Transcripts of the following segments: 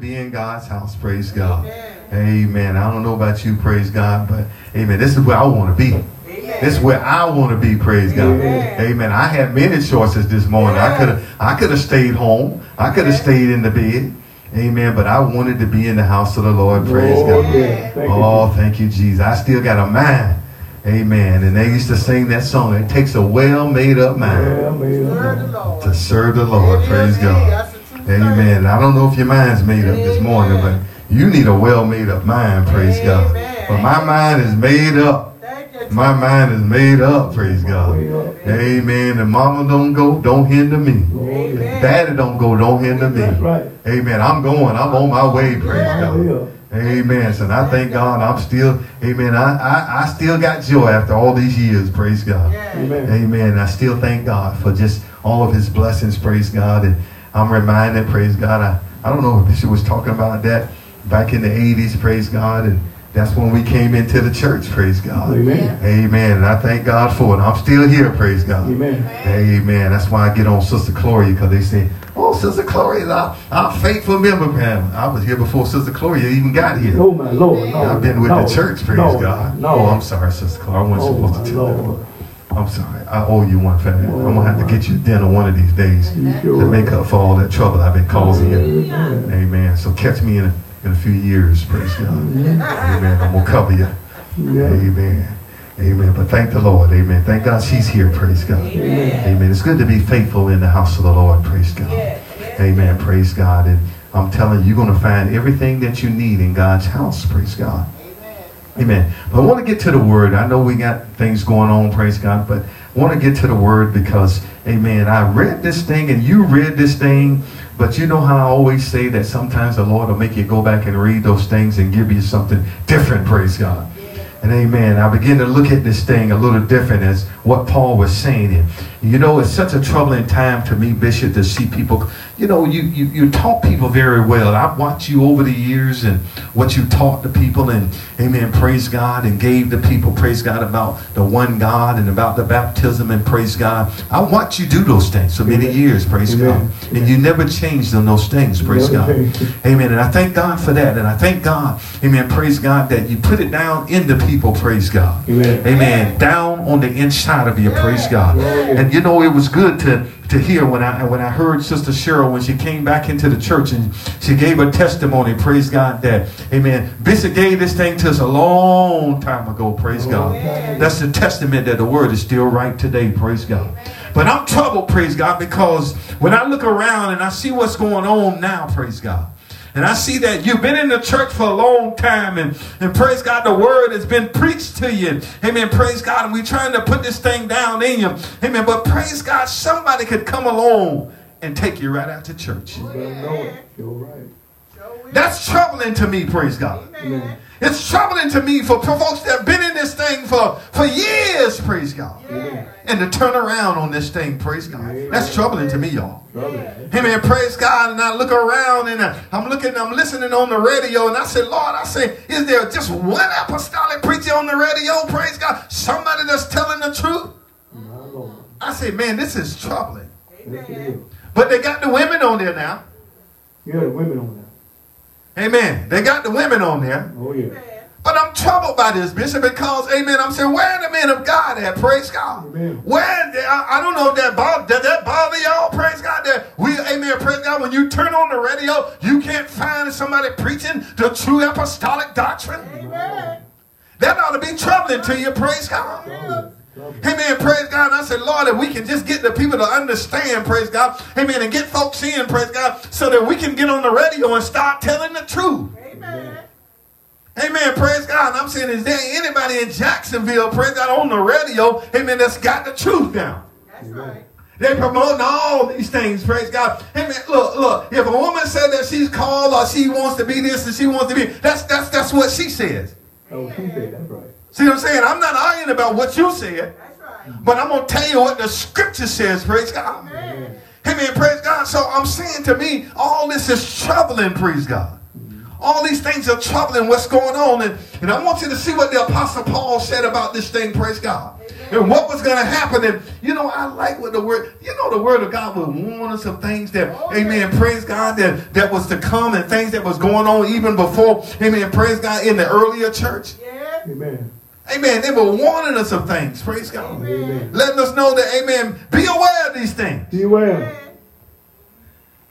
be in God's house. Praise God. Amen. I don't know about you, praise God, but amen. This is where I want to be. This is where I want to be, praise God. Amen. amen. I had many choices this morning. I could have I could have stayed home. I could have stayed in the bed. Amen. But I wanted to be in the house of the Lord. Praise oh, God. Yeah. Thank oh, you. thank you, Jesus. I still got a mind. Amen. And they used to sing that song. It takes a well made up mind well to serve the Lord. Praise God. Amen. I don't know if your mind's made up this morning, but you need a well made up mind. Praise God. But my mind is made up. My mind is made up, praise God. Amen. And mama don't go, don't hinder me. Daddy don't go, don't hinder me. Amen. I'm going. I'm on my way, praise God. Amen. So I thank God I'm still, amen. I, I, I still got joy after all these years, praise God. Amen. Amen. I still thank God for just all of his blessings, praise God. And I'm reminded, praise God. I, I don't know if Bishop was talking about that back in the 80s, praise God. And that's when we came into the church, praise God. Amen. Amen. And I thank God for it. I'm still here, praise God. Amen. Amen. That's why I get on Sister Gloria because they say, oh, Sister Gloria is our, our faithful member. Man, I was here before Sister Gloria even got here. Oh, my Lord. No, I've been with no, the church, praise no, God. No. Oh, I'm sorry, Sister Gloria. I wasn't oh, supposed to tell Lord. I'm sorry. I owe you one, family. I'm going to have to get you dinner one of these days to make up for all that trouble I've been causing you. Amen. So catch me in a in a few years. Praise God. Amen. I'm going to cover you. Amen. Amen. But thank the Lord. Amen. Thank God she's here. Praise God. Amen. Amen. It's good to be faithful in the house of the Lord. Praise God. Amen. Praise God. And I'm telling you, you're going to find everything that you need in God's house. Praise God. Amen. But I want to get to the word. I know we got things going on, praise God, but I want to get to the word because, amen, I read this thing and you read this thing but you know how I always say that sometimes the Lord will make you go back and read those things and give you something different, praise God. And amen. I begin to look at this thing a little different as what Paul was saying. And you know, it's such a troubling time to me, Bishop, to see people. You know, you, you, you taught people very well. I've watched you over the years and what you taught the people and amen, praise God, and gave the people, praise God, about the one God and about the baptism and praise God. I watched you do those things for many years, praise amen. God. And you never changed on those things, praise God. Amen. And I thank God for that. And I thank God, amen, praise God, that you put it down in the people, praise God. Amen. Amen. Down on the inside of you, praise God. And you know, it was good to, to hear when I when I heard Sister Cheryl when she came back into the church and she gave a testimony, praise God, that, amen, Bishop gave this thing to us a long time ago, praise God. That's the testament that the word is still right today, praise God. But I'm troubled, praise God, because when I look around and I see what's going on now, praise God. And I see that you've been in the church for a long time and, and praise God, the word has been preached to you. Amen. Praise God. And we're trying to put this thing down in you. Amen. But praise God, somebody could come along and take you right out to church. You know it. You're right. That's troubling to me, praise God. Amen. It's troubling to me for folks that have been in this thing for, for years, praise God. Yeah. And to turn around on this thing, praise God. That's troubling to me, y'all. Amen. Praise God. And I look around and uh, I'm looking, I'm listening on the radio, and I said, Lord, I say, is there just one apostolic preacher on the radio? Praise God. Somebody that's telling the truth. I say, man, this is troubling. But they got the women on there now. Yeah, the women on there. Amen. They got the women on there. Oh, yeah. But I'm troubled by this, Bishop, because, amen, I'm saying, where are the men of God at? Praise God. Amen. Where, I, I don't know if that bother, does that bother y'all? Praise God. That we, amen, praise God. When you turn on the radio, you can't find somebody preaching the true apostolic doctrine. Amen. That ought to be troubling to you, praise God. Amen. Amen. Praise God. And I said, Lord, if we can just get the people to understand, praise God. Amen. And get folks in, praise God, so that we can get on the radio and start telling the truth. Amen. Amen. Praise God. And I'm saying, is there anybody in Jacksonville, praise God, on the radio, amen, that's got the truth down? That's right. They promoting all these things, praise God. Amen. Look, look, if a woman said that she's called or she wants to be this and she wants to be, that's that's that's what she says. Oh, she said, that's right. See what I'm saying? I'm not arguing about what you said. But I'm going to tell you what the scripture says. Praise God. Amen. Amen. Praise God. So I'm saying to me, all this is troubling. Praise God. All these things are troubling what's going on. And, and I want you to see what the Apostle Paul said about this thing. Praise God. and what was going to happen. And you know, I like what the word, you know, the word of God would warn us of things that, oh, amen, praise God, that, that was to come and things that was going on even before, amen, praise God, in the earlier church. Yeah. Amen. Amen. They were warning us of things. Praise God. Amen. Letting us know that, amen, be aware of these things. Be aware.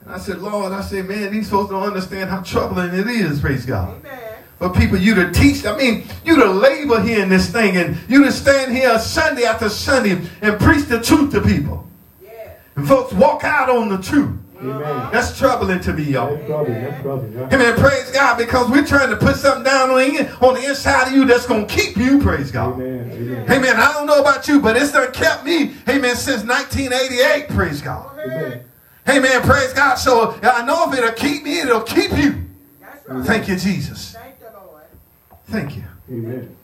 And I said, Lord, I said, man, these folks don't understand how troubling it is. Praise God. Amen for people you to teach. I mean, you to labor here in this thing and you to stand here Sunday after Sunday and preach the truth to people. Yeah. And folks walk out on the truth. Amen. That's troubling to me, y'all. That's troubling. That's troubling. Yeah. Amen. Praise God, because we're trying to put something down on, on the inside of you that's going to keep you. Praise God. Amen. Amen. Amen. I don't know about you, but it's done kept me. Amen. Since 1988. Praise God. Amen. Amen. Praise God. So uh, I know if it'll keep me, it'll keep you. Right. Thank you, Jesus. Thank you. Amen.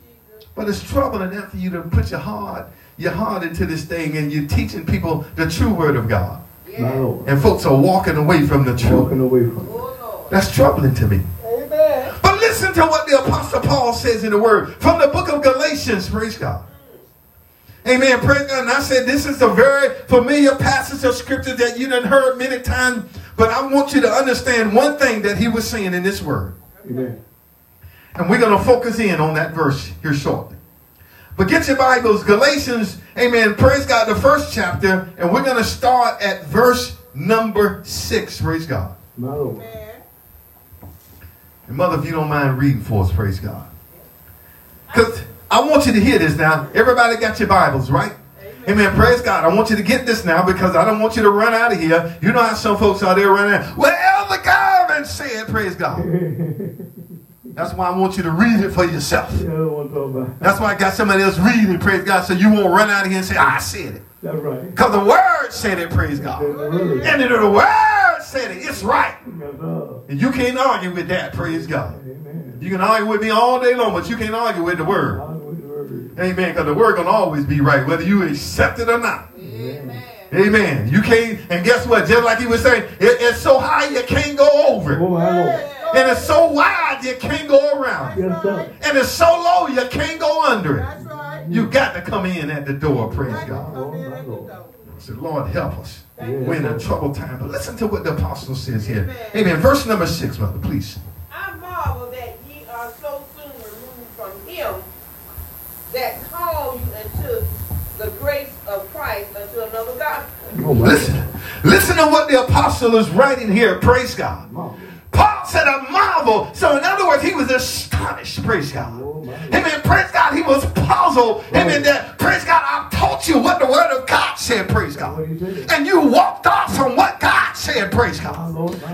But it's troubling after you to put your heart, your heart into this thing and you're teaching people the true word of God. Yeah. And folks are walking away from the truth. Walking away from it. That's troubling to me. Amen. But listen to what the Apostle Paul says in the word from the book of Galatians. Praise God. Amen. Praise God. And I said this is a very familiar passage of scripture that you done heard many times. But I want you to understand one thing that he was saying in this word. Amen. And we're going to focus in on that verse here shortly. But get your Bibles, Galatians, amen, praise God, the first chapter, and we're going to start at verse number six, praise God. No. And mother, if you don't mind reading for us, praise God. Because I want you to hear this now. Everybody got your Bibles, right? Amen. Amen. Praise God. I want you to get this now because I don't want you to run out of here. You know how some folks out there running out. Well, the government said, praise God. That's why I want you to read it for yourself. Yeah, That's why I got somebody else reading, praise God, so you won't run out of here and say, ah, I said it. That's right. Because the word said it, praise God. And the, the word said it. It's right. And you can't argue with that, praise God. Amen. You can argue with me all day long, but you can't argue with the word. Amen. Because the word gonna always be right, whether you accept it or not. Amen. Amen. You can't, and guess what? Just like he was saying, it, it's so high you can't go over it. Oh, and it's so wide you can't go around. Yes, and it's so low you can't go under it. Right. You got to come in at the door, praise God. I said, Lord, help us. We're in a troubled time. But listen to what the apostle says here. Amen. Amen. Verse number six, mother, please. I marvel that ye are so soon removed from him that called you into the grace of Christ unto another gospel. Listen. Listen to what the apostle is writing here. Praise God. Said a marvel. So in other words, he was astonished. Praise God. Amen. Praise God. He was puzzled. Amen. That praise God. I taught you what the word of God said. Praise God. And you walked off from what God said. Praise God.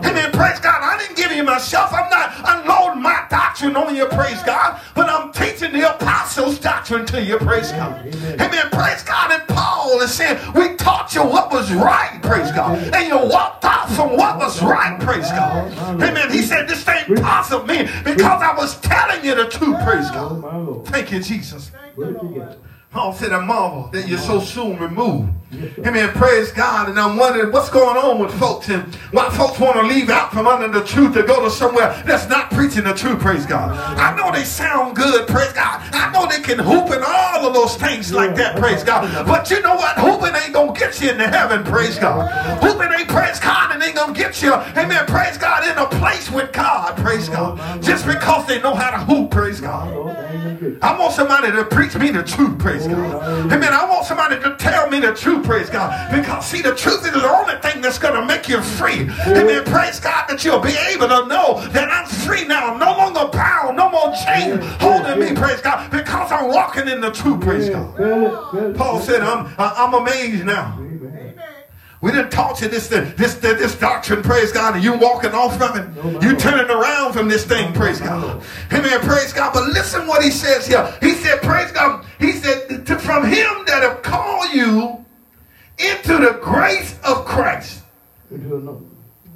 Amen. Praise God. I didn't give you myself. I'm not unloading my doctrine on you. Praise God. But I'm teaching the apostles' doctrine to you. Praise God. Amen. Praise God. And Paul is saying, we taught you what was right. Praise God. And you walked off from what was right. Praise God. Amen. He said, This ain't possible, me because I was telling you the truth. Praise God. Thank you, Jesus. Paul oh, said, I marvel that you're so soon removed. Amen. Praise God. And I'm wondering what's going on with folks and why folks want to leave out from under the truth to go to somewhere that's not preaching the truth. Praise God. I know they sound good. Praise God. I know they can hoop and all of those things like that. Praise God. But you know what? Hooping ain't going to get you into heaven. Praise God. Hooping ain't praise God and ain't going to get you. Amen. Praise God in a place with God. Praise God. Just because they know how to hoop. Praise God. I want somebody to preach me the truth. Praise praise God. Amen. I want somebody to tell me the truth, praise God. Because, see, the truth is the only thing that's going to make you free. Amen. Praise God that you'll be able to know that I'm free now. No longer bound, no more chain holding me, praise God, because I'm walking in the truth, praise God. Paul said, I'm, I'm amazed now. We didn't taught you this, this, this doctrine, praise God, and you walking off from it. You turning around from this thing, praise God. Amen, praise God. But listen what he says here. He said, praise God. He said, from him that have called you the grace of Christ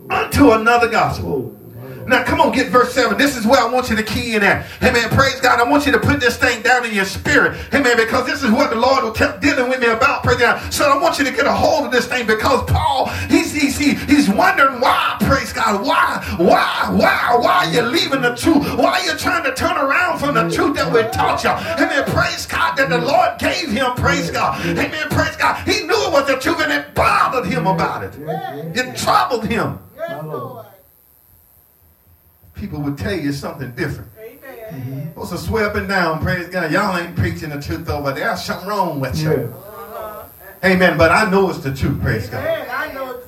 unto another gospel. Now, come on, get verse 7. This is where I want you to key in at. Amen. Praise God. I want you to put this thing down in your spirit. Amen. Because this is what the Lord kept dealing with me about. Praise God. So I want you to get a hold of this thing because Paul, he's, he's, he's wondering why. Praise God. Why? Why? Why? Why are you leaving the truth? Why are you trying to turn around from the truth that we taught you? Amen. Praise God that the Lord gave him. Praise God. Amen. Praise God. He knew it was the truth and it bothered him about it. It troubled him. People would tell you something different. Amen. Supposed to swear up and down, praise God. Y'all ain't preaching the truth over there. There's something wrong with you. Uh-huh. Amen. But I know it's the truth, praise God.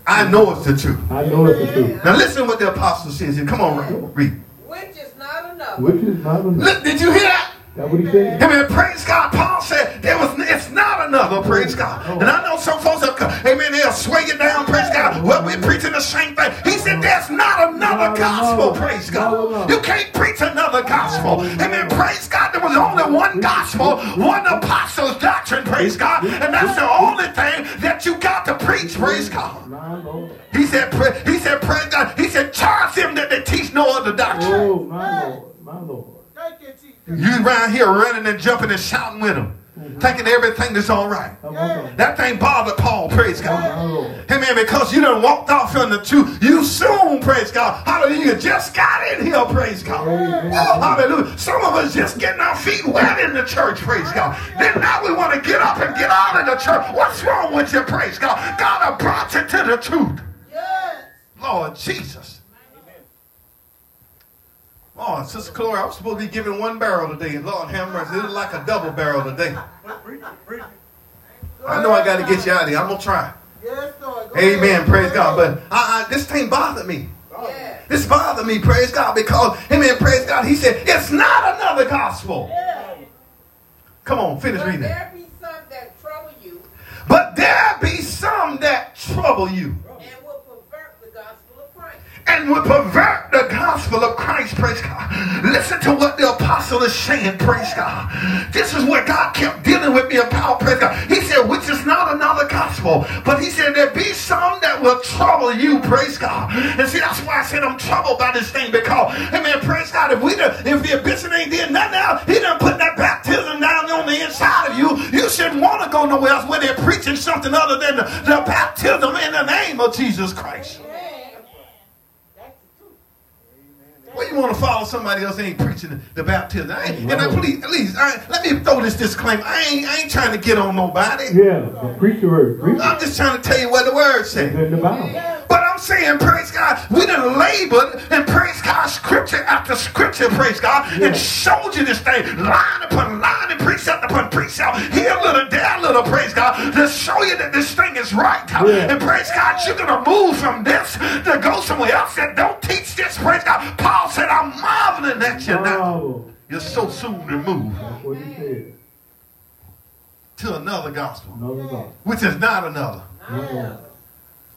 I know it's the truth. I know it's the truth. Now listen what the apostle says here. Come on, read. Which is not enough. Which is not enough. Look, did you hear that? That what he said? Amen. Praise God. Paul said there was it's not another. Praise God. And I know some folks have amen, they'll sway you down, praise God. Well, we're preaching the same thing. He said there's not another gospel, praise God. You can't preach another gospel. Amen. Praise God. There was only one gospel, one apostle's doctrine, praise God. And that's the only thing that you got to preach, praise God. He said, he said, praise God. He said, charge them that they teach no other doctrine. Oh, my Lord, my Lord. You around here running and jumping and shouting with them. Thinking everything is all right. That thing bothered Paul, praise God. Amen. because you done walked off in the truth. You soon, praise God. Hallelujah. Just got in here, praise God. Oh, hallelujah. Some of us just getting our feet wet in the church, praise God. Then now we want to get up and get out of the church. What's wrong with you, praise God? God brought you to the truth. Lord Jesus. Oh, Sister Chloe, I was supposed to be giving one barrel today. Lord have mercy. It's like a double barrel today. I know I got to get you out of here. I'm going to try. Yes, Lord. Amen. Praise God. But I, I, this thing bothered me. Yeah. This bothered me, praise God, because, amen, praise God, he said, it's not another gospel. Yeah. Come on, finish but reading there be some that trouble you. But there be some that trouble you and will pervert the gospel of Christ, praise God. Listen to what the apostle is saying, praise God. This is what God kept dealing with me about, praise God. He said, which is not another gospel, but he said, there be some that will trouble you, praise God. And see, that's why I said I'm troubled by this thing, because, hey man, praise God, if we done, if the bishop ain't did nothing else, he done put that baptism down on the inside of you, you shouldn't want to go nowhere else where they're preaching something other than the, the baptism in the name of Jesus Christ. Well, you want to follow somebody else ain't preaching the baptism. I ain't, and I please, please I, let me throw this disclaimer. I ain't, I ain't trying to get on nobody. Yeah, preach the word. Preach I'm just trying to tell you what the word says. In the Bible. But I'm saying, praise God, we done labored and praise God, scripture after scripture, praise God, yeah. and showed you this thing, line upon line and precept upon precept, here a little, there a little, praise God, to show you that this thing is right. Yeah. And praise God, you're going to move from this to go somewhere else that don't teach this, praise God. Paul Said, I'm marveling at you now. You're so soon removed. To another gospel. Which is not another.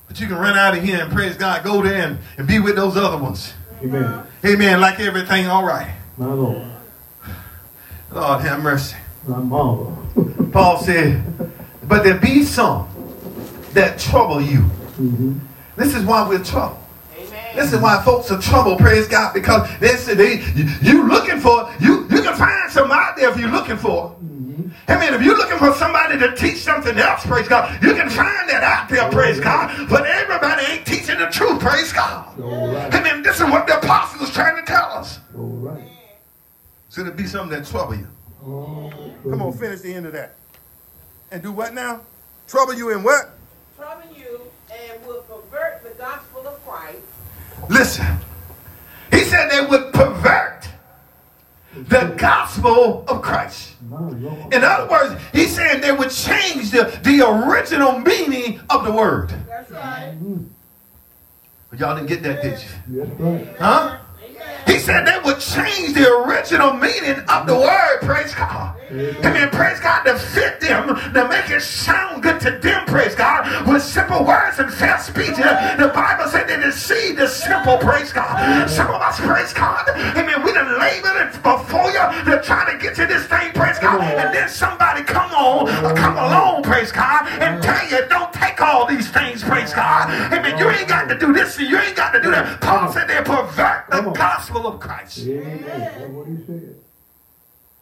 But you can run out of here and praise God, go there and, and be with those other ones. Amen. Amen. Like everything all right. My Lord. Lord have mercy. My mama. Paul said, but there be some that trouble you. Mm-hmm. This is why we're troubled. This is why folks are trouble, praise God, because they say they you, looking for you you can find some out there if you're looking for. Mm-hmm. I mean, if you're looking for somebody to teach something else, praise God, you can find that out there, praise God. But everybody ain't teaching the truth, praise God. Right. I mean, this is what the apostles is trying to tell us. Right. So there be something that trouble you. Oh, Come on, finish the end of that. And do what now? Trouble you in what? Trouble you and will pervert the gospel of Christ Listen, he said they would pervert the gospel of Christ. In other words, he's saying they would change the, the original meaning of the word. That's right. But y'all didn't get that, did you? Right. Huh? He said they would change the original meaning of the word. Praise God. Amen. Praise God to fit them, to make it sound good to them, praise God, with simple words and fair speech. Uh, the Bible said they deceive the simple, praise God. Some of us, praise God, amen, we done labeled it before you. to try to get to this thing, praise God. And then somebody come on, uh, come along, praise God, and tell you, don't take all these things, praise God. Amen. You ain't got to do this, you ain't got to do that. Paul said they pervert the gospel of Christ. Amen. That's what he said.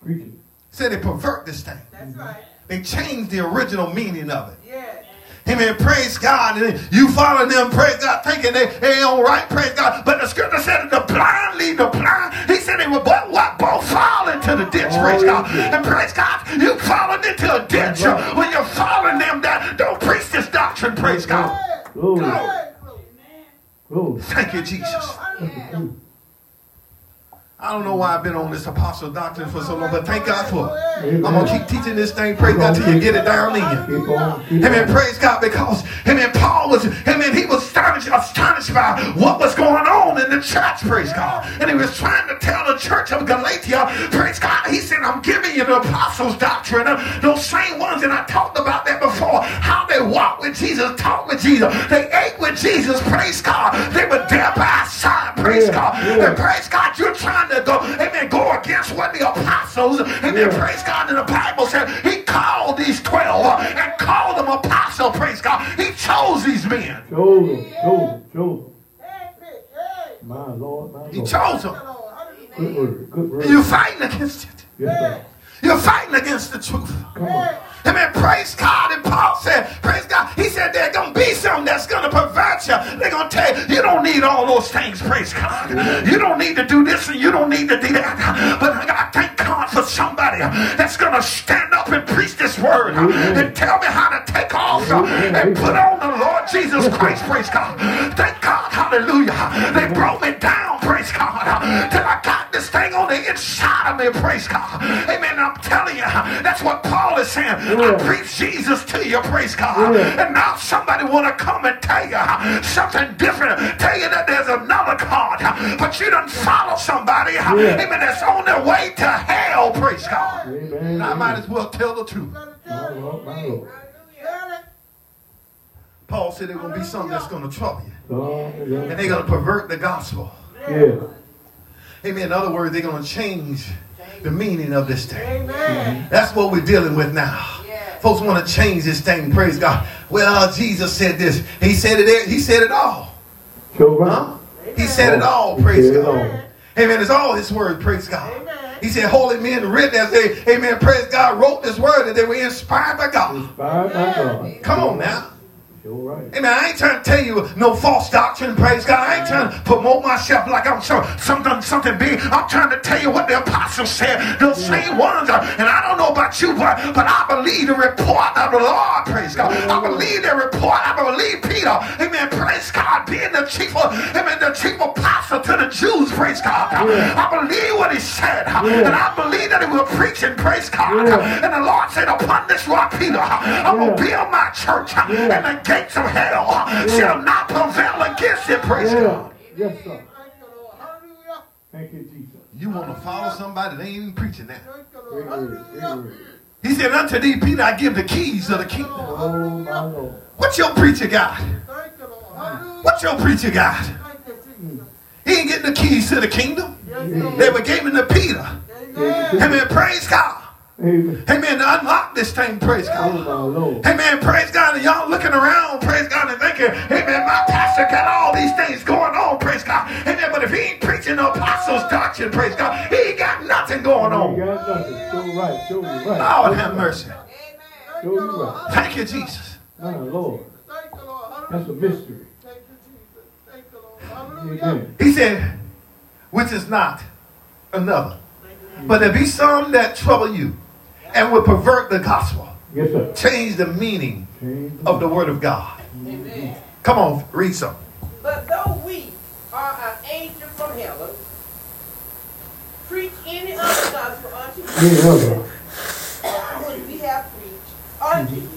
Preaching. Said they pervert this thing. That's right. They change the original meaning of it. Yeah. Amen. Praise God. And you follow them, praise God, thinking they, they all right, praise God. But the scripture said that the blind lead the blind. He said they were but what? Both fall into the ditch, oh, praise God. And praise God, you falling into a ditch. When you're following them, that don't preach this doctrine, praise God. Glory. Glory. Glory. Thank you, Jesus. That's the truth. I don't know why I've been on this apostle doctrine for so long, but thank God for it. Amen. I'm gonna keep teaching this thing, praise God, till you get it down in you. Keep on. Keep Amen. Praise God because Amen. Paul was Amen. He was astonished, astonished by what was going on in the church. Praise God. And he was trying to tell the church of Galatia. Praise God. He said, "I'm giving you the apostles' doctrine, those same ones." And I talked about that before. How they walked with Jesus, talked with Jesus, they ate with Jesus. Praise God. They were there by his side. Praise God. And praise God. You're trying to go. Amen. Go against what the apostles. Amen. Yeah. Praise God. And the Bible said he called these twelve uh, and called them apostle. Praise God. He chose these men. Show them. Show them. Show Hey, Pitch, hey. them. My Lord. My He chose them. Good word. Good word. You're fighting against it. Yes. You're fighting against the truth. Come on. Amen. Praise God. And Paul said, Praise God. He said there's going to be something that's going to pervert you. They're going to tell you, you don't need all those things. Praise God. You don't need to do this and you don't need to do that. But I thank God for somebody that's going to stand up and preach this word and tell me how to take off and put on the Lord Jesus Christ. Praise God. Thank God. Hallelujah. They brought me down. Praise God. Till I got this thing on the inside of me. Praise God. Amen. I'm telling you, that's what Paul is saying. I preach Jesus to you. Praise God. Yeah. And now somebody want to come and tell you something different. Tell you that there's another God. But you don't follow somebody. Amen. That's on their way to hell. Praise God. Amen. And I might as well tell the truth. My Lord. My Lord. Hallelujah. Paul said there's going to be something that's going to trouble you. Uh, so, And they're going to pervert the gospel. Yeah. Amen. In other words, they're going to change the meaning of this thing. Amen. That's what we're dealing with now. Yeah. Folks want to change this thing. Praise God. Well, uh, Jesus said this. He said it. He said it all. Show right. Huh? He said it all. Praise said God. all. Amen. It's all His word. Praise God. Amen. He said, "Holy men written as they, Amen." Praise God. Wrote this word that they were inspired by God. Inspired by God. Come on now. Show right. Amen. I ain't trying to tell you no false doctrine, praise God. I ain't trying to promote myself like I'm so, something something big. I'm trying to tell you what the apostles said. Those same ones, are, and I don't know about you, but, but I believe the report of the Lord, praise God. I believe the report. I believe Peter, amen, praise God, being the chief of, amen, the chief apostle to the Jews, praise God. I believe what he said, uh, and I believe that he was preaching, praise God. Yeah. And the Lord said, upon this rock, Peter, I'm going to build my church, uh, and the gates of hell shall not prevail against it. Praise Yeah. God. Yes, sir. Thank you, you, Jesus. You want to follow somebody that ain't even preaching that. Thank you, Great Lord. word. Great Hallelujah. word. He said, Unto thee, Peter, I give the keys of the kingdom. Oh, my Lord. What your preacher got? Thank you, Lord. Hallelujah. What your preacher got? You. He ain't getting the keys to the kingdom. They were given to Peter. Amen. Praise God. Amen. Amen. To unlock this thing. Praise Oh, God. Lord. Amen. Praise God. And y'all looking around, praise God, and thinking, Amen, my pastor got all these things going on, praise God. Amen. But if he ain't preaching the apostles' doctrine, praise God, he ain't got nothing going on. got nothing. Show right. Show right. Lord have mercy. Show you right. Thank you, Jesus. My Lord. Thank you, Lord. That's a mystery. Thank you, Jesus. Thank you, Lord. Hallelujah. Amen. He said, which is not another. But there be some that trouble you and will pervert the gospel, Yes, sir. change the meaning Change. of the word of God. Amen. Come on, read some. But though we are an angel from heaven, preach any other gospel unto you, which we have preached unto you,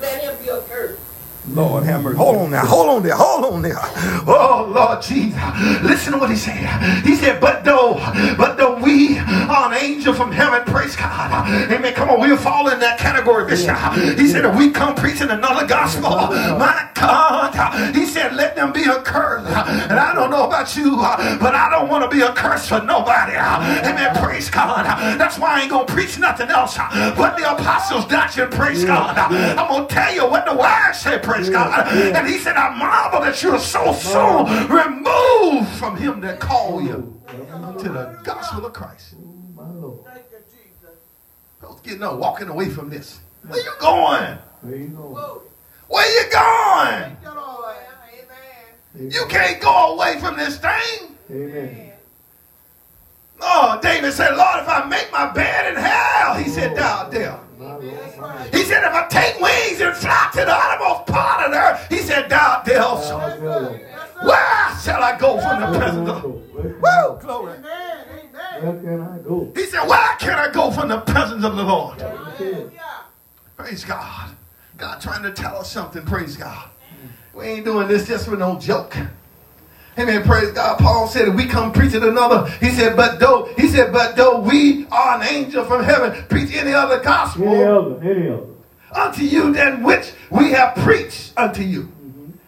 let him be accursed. Lord have mercy. Hold on now. Hold on there. Hold on there. Oh Lord Jesus. Listen to what he said. He said, but though, but though we are are an angel from heaven. Praise God. Amen. Come on, we'll fall in that category, Bishop. He said, if we come preaching another gospel, my God, he said, let them be accursed. And I don't know about you, but I don't want to be a curse for nobody. Amen. Praise God. That's why I ain't going to preach nothing else but the apostles' doctrine. Praise God. I'm going to tell you what the word said. Praise God. And he said, I marvel that you're so soon removed from him that called you to the gospel of Christ. My Lord. Folks getting up, walking away from this. Where you going? There you go. Glory. Where you going? You can't go away from this thing. Amen. Oh, David said, Lord, if I make my bed in hell, he said, down there. He said, if I take wings and fly to the uttermost part of the earth, he said, down there also. Where shall I go from the presence of? Where can Woo, glory. Amen. Amen. go? Where can I go? He said, where can I go from the presence of the Lord? Praise God. God trying to tell us something. Praise God. We ain't doing this just for no joke. Amen. Praise God. Paul said, if we come preaching another, he said, but though, he said, but though we are an angel from heaven, preach any other gospel Any other? Any other? unto you than which we have preached unto you.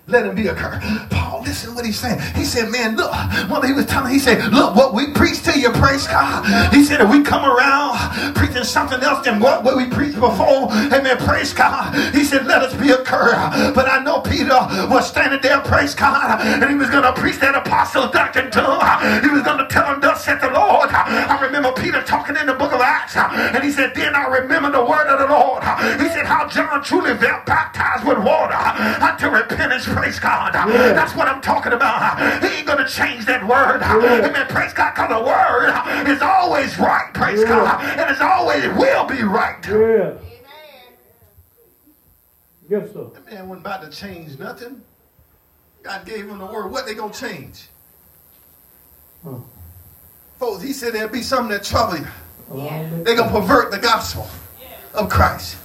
Let him be a curse. Paul, listen what he's saying. He said, man, look, what he was telling, he said, look, what we preach to you, praise God. He said, if we come around preaching something else than what, what we preached before, amen, praise God. He said, let us be a curse. But I know Peter was standing there, praise God, and he was going to preach that apostle doctrine to him. He was going to tell him, thus said the Lord. I remember Peter talking in the book of Acts, and he said, then I remember the word of the Lord. He said, how John truly felt baptized with water unto repentance, praise God. That's what I'm talking about. He ain't going to change that word. Amen, praise God, because the word is always right, praise God, and it's always will be right. Yeah. Amen. Yes, sir. That man wasn't about to change nothing. God gave him the word. What they going to change? Huh. Folks, he said there'll be something that trouble you. Yeah. Uh-huh. They're going to pervert the gospel of Christ.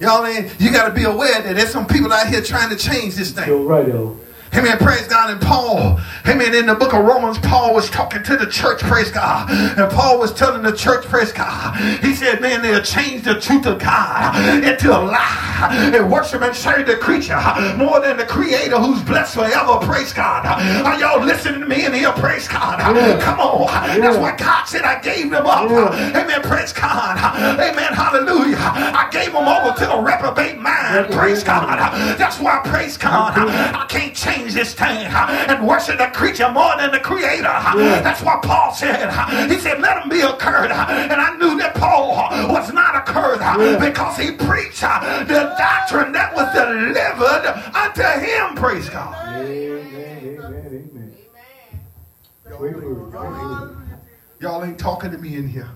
Y'all ain't, you got to be aware that there's some people out here trying to change this thing. You're right, Elder. Amen. Praise God. And Paul, amen. In the book of Romans, Paul was talking to the church. Praise God. And Paul was telling the church, praise God. He said, man, they'll change the truth of God into a lie and worship and serve the creature more than the creator who's blessed forever. Praise God. Are y'all listening to me in here? Praise God. Yeah. Come on. That's why God said I gave them up. Yeah. Amen. Praise God. Amen. Hallelujah. I gave them over to the reprobate mind. Praise God. That's why, praise God, I can't change this thing and worship the creature more than the creator. That's what Paul said. He said, let him be a curse. And I knew that Paul was not a curse because he preached the doctrine that was delivered unto him. Praise God. Amen. Amen. Amen. Great word. Great word. Y'all ain't talking to me in here.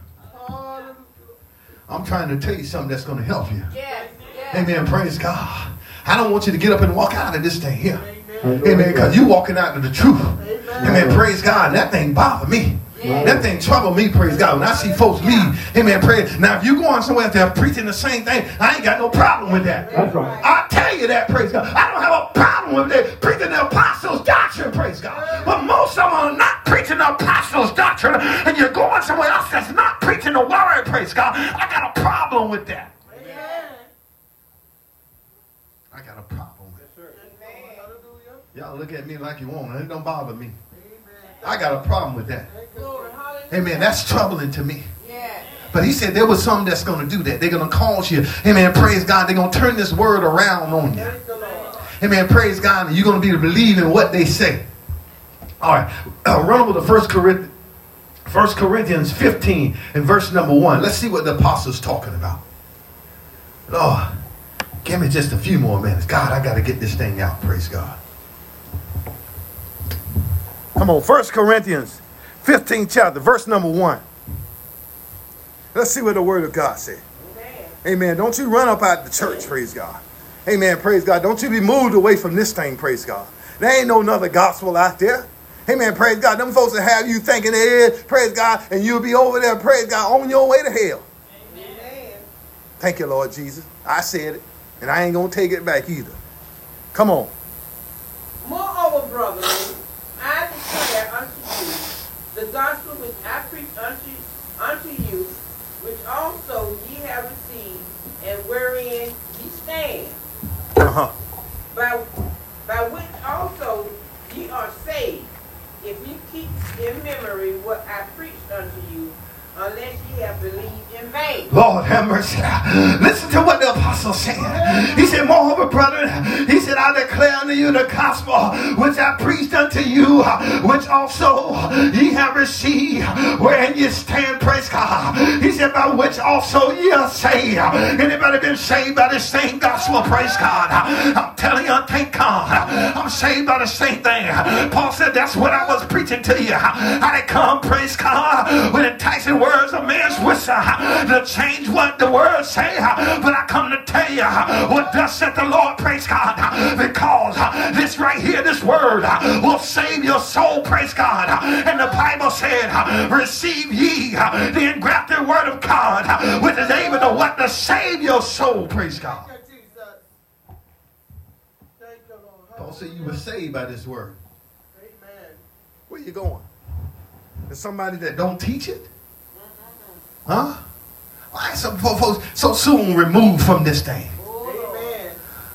I'm trying to tell you something that's going to help you. Yes. Yes. Amen. Praise God. I don't want you to get up and walk out of this thing here. Amen. Because you walking out of the truth. Amen. Praise God. That thing bother me. Right. That thing trouble me, praise God. When I see folks leave, amen, praise. Now, if you going somewhere they're preaching the same thing, I ain't got no problem with that. That's right. I tell you that, praise God. I don't have a problem with that preaching the apostles' doctrine, praise God. But most of them are not preaching the apostles' doctrine, and you're going somewhere else that's not preaching the word, praise God. I got a problem with that. Amen. I got a problem with it. Amen. Hallelujah. Y'all look at me like you want. It don't bother me. I got a problem with that. Amen. That's troubling to me. But he said there was some that's going to do that. They're going to cause you. Amen. Praise God. They're going to turn this word around on you. Thank the Lord. Amen. Praise God. And you're going to be believing what they say. All right. Uh, run over to First Corinthians, First Corinthians 15 and verse number 1. Let's see what the apostle's talking about. Lord, give me just a few more minutes. God, I got to get this thing out. Praise God. Come on. First Corinthians 15 chapter, verse number 1. Let's see what the word of God said. Amen. Amen. Don't you run up out the church, praise God. Amen. Praise God. Don't you be moved away from this thing, praise God. There ain't no other gospel out there. Amen. Praise God. Them folks that have you thinking there is, praise God, and you'll be over there, praise God, on your way to hell. Amen. Thank you, Lord Jesus. I said it, and I ain't going to take it back either. Come on. Moreover, brethren, I declare unto you the gospel which I preach unto, unto you, which also ye have received, and wherein ye stand. Uh-huh. By, by which also ye are saved, if ye keep in memory what I preached unto you, unless ye have believed in vain. Lord have mercy. Listen to what the apostle said. He said, Moreover, brother, he said, I declare unto you the gospel which I preached unto you, which also ye have received, wherein ye stand, praise God. He said, by which also ye are saved. Anybody been saved by the same gospel, praise God. I'm telling you, thank God. I'm saved by the same thing. Paul said, that's what I was preaching to you. I didn't come, praise God, with enticing words of man's whistle to change what the words say, but I come to tell you what thus said the Lord, praise God, because this right here, this word will save your soul, praise God. And the Bible said, receive ye the engrafted word of God, which is able to what to save your soul, praise God. Paul said you were saved by this word. Amen. Where you going? There's somebody that don't teach it? Huh? Why some folks so soon removed from this thing? Amen.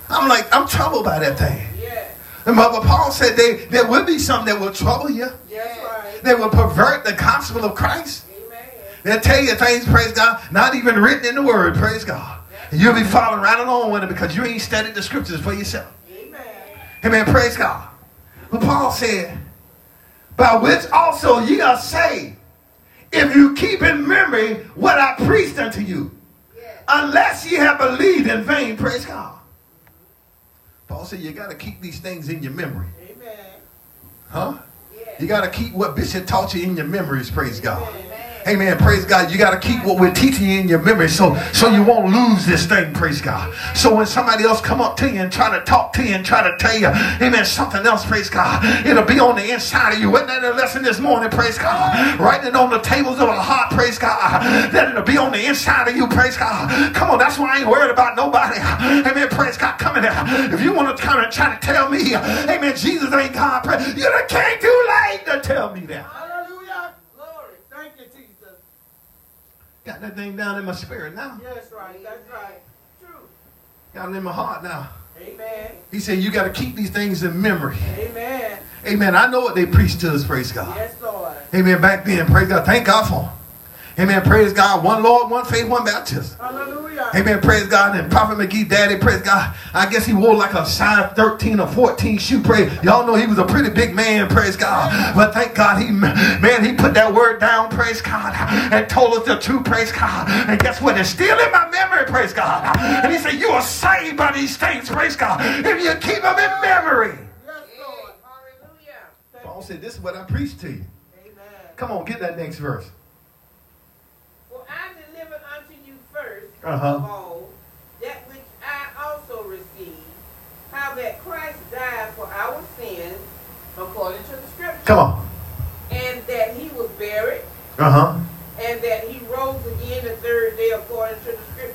I'm like, I'm troubled by that thing. Yeah. And Mother Paul said they, there will be some that will trouble you. That's right. They will pervert the gospel of Christ. Amen. They'll tell you things, praise God, not even written in the word, praise God. And you'll be following right along with it because you ain't studied the scriptures for yourself. Amen. Amen, praise God. But Paul said, by which also ye are saved, if you keep in memory what I preached unto you, unless ye have believed in vain, praise God. Paul said you got to keep these things in your memory. Amen. Huh? Yeah. You got to keep what Bishop taught you in your memories, praise God. Amen. Amen. Praise God. You got to keep what we're teaching in your memory so so you won't lose this thing, praise God. So when somebody else come up to you and try to talk to you and try to tell you, amen, something else, praise God, it'll be on the inside of you. Wasn't that a lesson this morning, praise God? Writing it on the tables of the heart, praise God. That it'll be on the inside of you, praise God. Come on, that's why I ain't worried about nobody. Amen. Praise God. Coming in there. If you want to come and try to tell me, amen, Jesus ain't God, pray, you came too late to tell me that. Hallelujah. Glory. Thank you, Jesus. Got that thing down in my spirit now. Yes, right. That's right. True. Got it in my heart now. Amen. He said, You got to keep these things in memory. Amen. Amen. I know what they preached to us, praise God. Yes, Lord. Amen. Back then, praise God. Thank God for them. Amen. Praise God. One Lord, one faith, one baptism. Hallelujah. Amen. Praise God. And Prophet McGee, daddy, praise God. I guess he wore like a size 13 or 14 shoe. Praise. Y'all know he was a pretty big man. Praise God. But thank God he, man, he put that word down. Praise God. And told us the truth. Praise God. And guess what? It's still in my memory. Praise God. And he said, you are saved by these things. Praise God. If you keep them in memory. Yes, Lord. Hallelujah. Paul said, this is what I preached to you. Amen. Come on, get that next verse. For I delivered unto you first Uh-huh. of all that which I also received, how that Christ died for our sins according to the scripture, Come on. and that he was buried, Uh-huh. and that he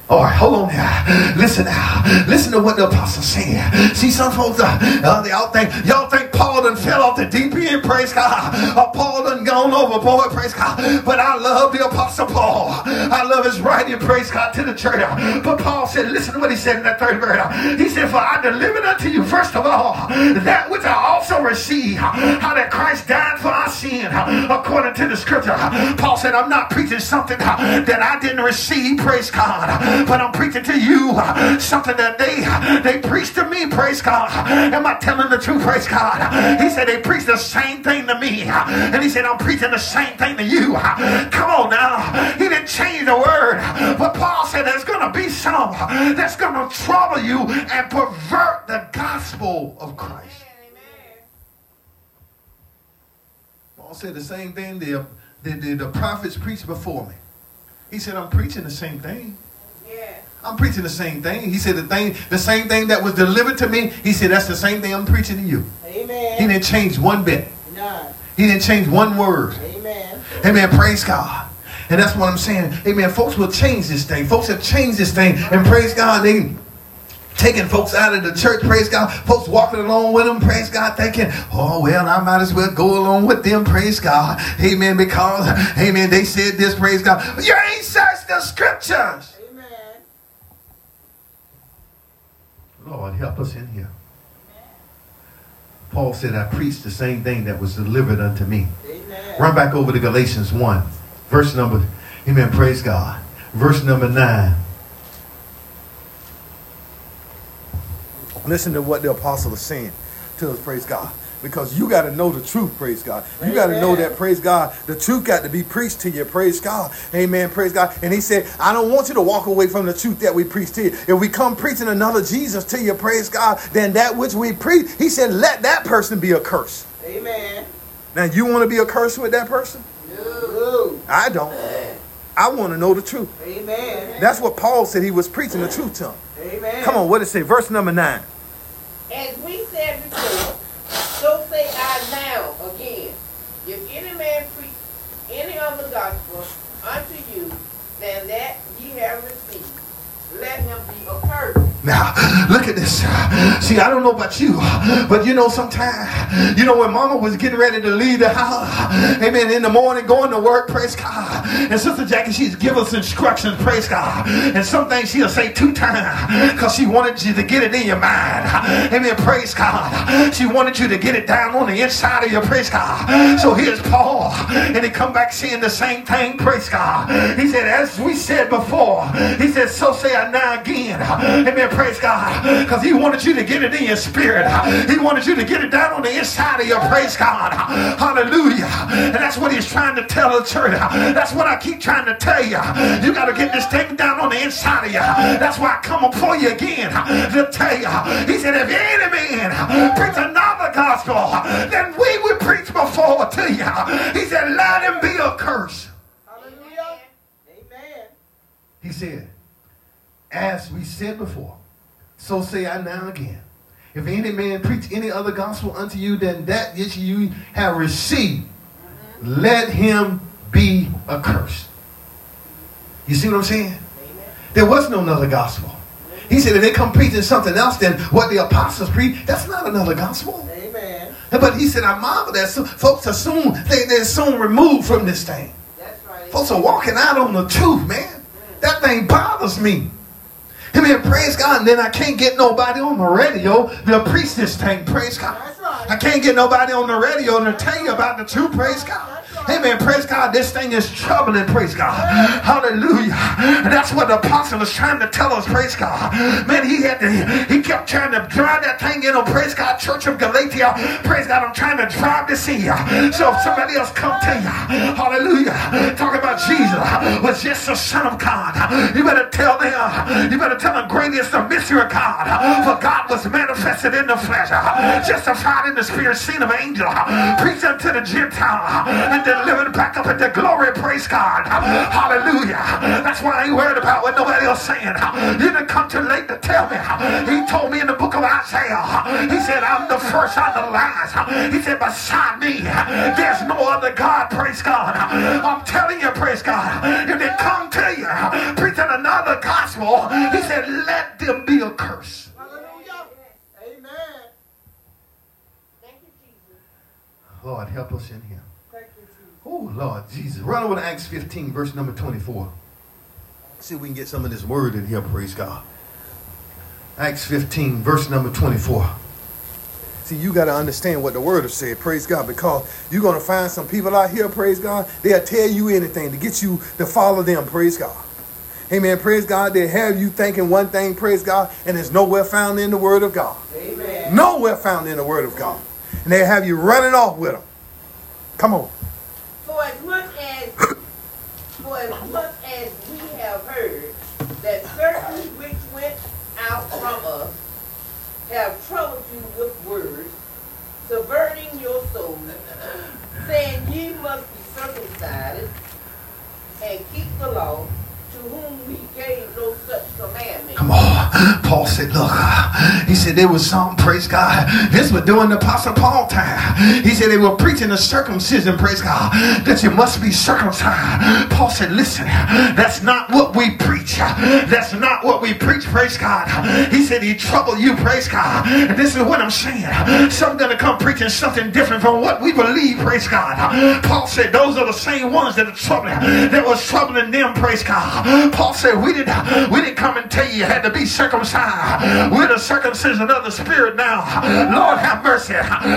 All right, hold on now. Listen now. Listen to what the apostle said. See, some folks, uh, uh, y'all think y'all think Paul done fell off the deep end, praise God. Or Paul done gone overboard, praise God. But I love the apostle Paul. I love his writing, praise God, to the church. But Paul said, listen to what he said in that third verse. He said, For I delivered unto you, first of all, that which I also received, how that Christ died for our sin, according to the scripture. Paul said, I'm not preaching something that I didn't receive, praise God, but I'm preaching to you uh, something that they they preached to me, praise God. Am I telling the truth, praise God? He said they preached the same thing to me, and he said I'm preaching the same thing to you. Come on now, he didn't change the word, but Paul said there's going to be some that's going to trouble you and pervert the gospel of Christ. Paul said the same thing the, the, the, the prophets preached before me. He said, I'm preaching the same thing. Yeah. I'm preaching the same thing. He said the thing, the same thing that was delivered to me. He said that's the same thing I'm preaching to you. Amen. He didn't change one bit. None. He didn't change one word. Amen. Amen. Praise God. And that's what I'm saying. Amen. Folks will change this thing. Folks have changed this thing. And praise God, they taking folks out of the church, praise God. Folks walking along with them, praise God, thinking, oh, well, I might as well go along with them, praise God. Amen, because, amen, they said this, praise God. You ain't searched the scriptures. Amen. Lord, help us in here. Paul said, I preached the same thing that was delivered unto me. Amen. Run back over to Galatians 1, verse number, amen, praise God. Verse number 9. Listen to what the apostle is saying to us, praise God. Because you got to know the truth, praise God. You got to know that, praise God, the truth got to be preached to you, praise God. Amen, praise God. And he said, I don't want you to walk away from the truth that we preach to you. If we come preaching another Jesus to you, praise God, then that which we preach, he said, let that person be a curse. Amen. Now, you want to be a curse with that person? No. I don't. I want to know the truth. Amen. That's what Paul said he was preaching the truth to him. Amen. Come on, what it say? Verse number 9. As we said before, so say I now again. If any man preach any other gospel unto you than that ye have received, let him be accursed. Now, look at this. See, I don't know about you, but you know, sometimes, you know, when mama was getting ready to leave the house, amen, in the morning, going to work, praise God. And Sister Jackie, she's give us instructions, praise God. And some things she'll say two times because she wanted you to get it in your mind. Amen, praise God. She wanted you to get it down on the inside of your praise God. So here's Paul, and he come back saying the same thing, praise God. He said, as we said before, he said, so say I now again. Amen, praise God. Because he wanted you to get it in your spirit. He wanted you to get it down on the inside of your praise God. Hallelujah. And that's what he's trying to tell the church. That's what I keep trying to tell you. You got to get this taken down on the inside of you. That's why I come before you again to tell you. He said, if any man preach another gospel then we would preach before to you, he said, let him be a curse. Hallelujah. Amen. He said, as we said before, so say I now again. If any man preach any other gospel unto you than that which you have received, let him be accursed. You see what I'm saying? There was no another gospel. He said, if they come preaching something else than what the apostles preach, that's not another gospel. Amen. But he said, I marvel that so, folks are soon, they, they're soon removed from this thing. That's right. Folks are walking out on the truth, man. That thing bothers me. Amen. Praise God. And then I can't get nobody on the radio to preach this thing. Praise God. Right. I can't get nobody on the radio to tell you about the truth. Praise God. Amen. Praise God. This thing is troubling. Praise God. Hallelujah. And that's what the apostle was trying to tell us. Praise God. Man, he had to, he kept trying to drive that thing in on praise God, Church of Galatia. Praise God. I'm trying to drive this in. So if somebody else come to you, hallelujah, talk about Jesus was just the Son of God. You better tell them, you better tell them great is the mystery of God. For God was manifested in the flesh, justified in the spirit, seen of angel, preached unto the Gentile, and delivered back up into glory. Praise God. Hallelujah. That's why I ain't worried about what nobody else saying. You didn't come too late to tell me. He told me in the book of Isaiah, he said, I'm the first and the last. He said, beside me, there's no other God. Praise God. I'm telling you, praise God. If they come to you preaching another gospel, he said, let them be a curse. Hallelujah. Amen. Thank you, Jesus. Lord, help us in here. Thank you, Jesus. Oh, Lord Jesus. Run over to Acts 15, verse number 24. See if we can get some of this word in here, praise God. Acts 15, verse number 24. See, you got to understand what the word has said, praise God, because you're going to find some people out here, praise God, they'll tell you anything to get you to follow them, praise God. Amen, praise God. They have you thinking one thing, praise God, and it's nowhere found in the word of God. Amen. Nowhere found in the word of God. And they have you running off with them. Come on. For as much as for as much as we have heard that certain which went out from us have troubled you with words, subverting your souls, saying ye must be circumcised and keep the law, Come on. Paul said, look, uh, he said there was some, praise God. This was during the Apostle Paul time. He said they were preaching the circumcision, praise God, that you must be circumcised. Paul said, listen, that's not what we preach. That's not what we preach, praise God. He said he troubled you, praise God. And this is what I'm saying. Some gonna come preaching something different from what we believe, praise God. Paul said those are the same ones that are troubling, that was troubling them, praise God. Paul said we didn't we didn't come and tell you you had to be circumcised. We're the circumcision of the spirit now. Lord have mercy.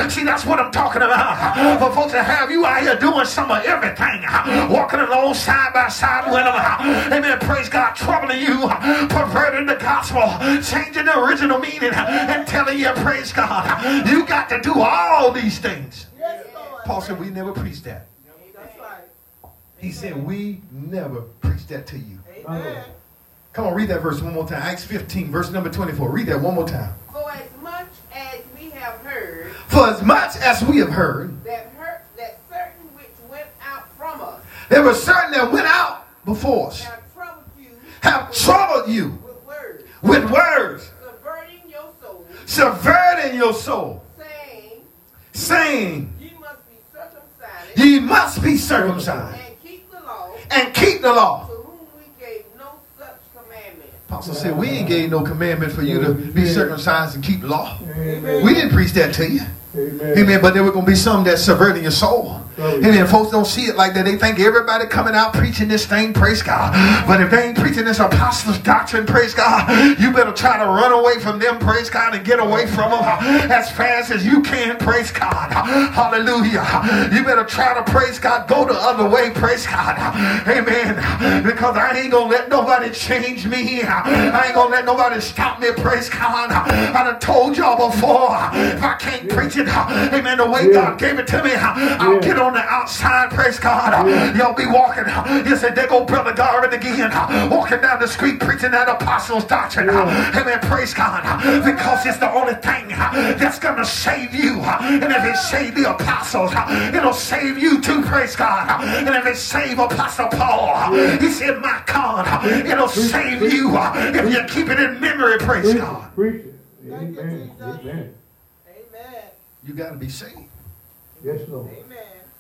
See, that's what I'm talking about. For folks to have you out here doing some of everything, walking along side by side with them. Amen. Praise God, troubling you, perverting the gospel, changing the original meaning, and telling you, praise God, you got to do all these things. Paul said, We never preached that. He said, We never preached that to you. Amen. Come on, read that verse one more time. Acts 15, verse number 24. Read that one more time. For as much as we have heard. For as much as we have heard. That, hurt, that certain which went out from us. There were certain that went out before us. Have troubled you. Have troubled you. With words. With words. Subverting your soul. Subverting your soul. Saying. Saying. Ye must be circumcised. Ye must be circumcised. And keep the law. And keep the law. Apostle said, We ain't gave no commandment for you to be circumcised and keep law. We didn't preach that to you. Amen. Amen. But there were going to be some that subverting your soul. Oh, yeah. Amen. Folks don't see it like that. They think everybody coming out preaching this thing, praise God. But if they ain't preaching this apostles' doctrine, praise God, you better try to run away from them, praise God, and get away from them as fast as you can, praise God. Hallelujah. You better try to, praise God, go the other way, praise God. Amen. Because I ain't going to let nobody change me. I ain't going to let nobody stop me, praise God. I done told y'all before, if I can't preach it, amen, the way God gave it to me, I'll get on the outside, praise God. Y'all be walking. You said, there go Brother Garvin again, walking down the street preaching that apostles' doctrine. Amen, praise God. Because it's the only thing that's going to save you. And if it save the apostles, it'll save you too, praise God. And if it save Apostle Paul, he said, my God, it'll save you if you keep it in memory, praise God. Amen. Amen. You got to be saved. Yes, Lord. Amen.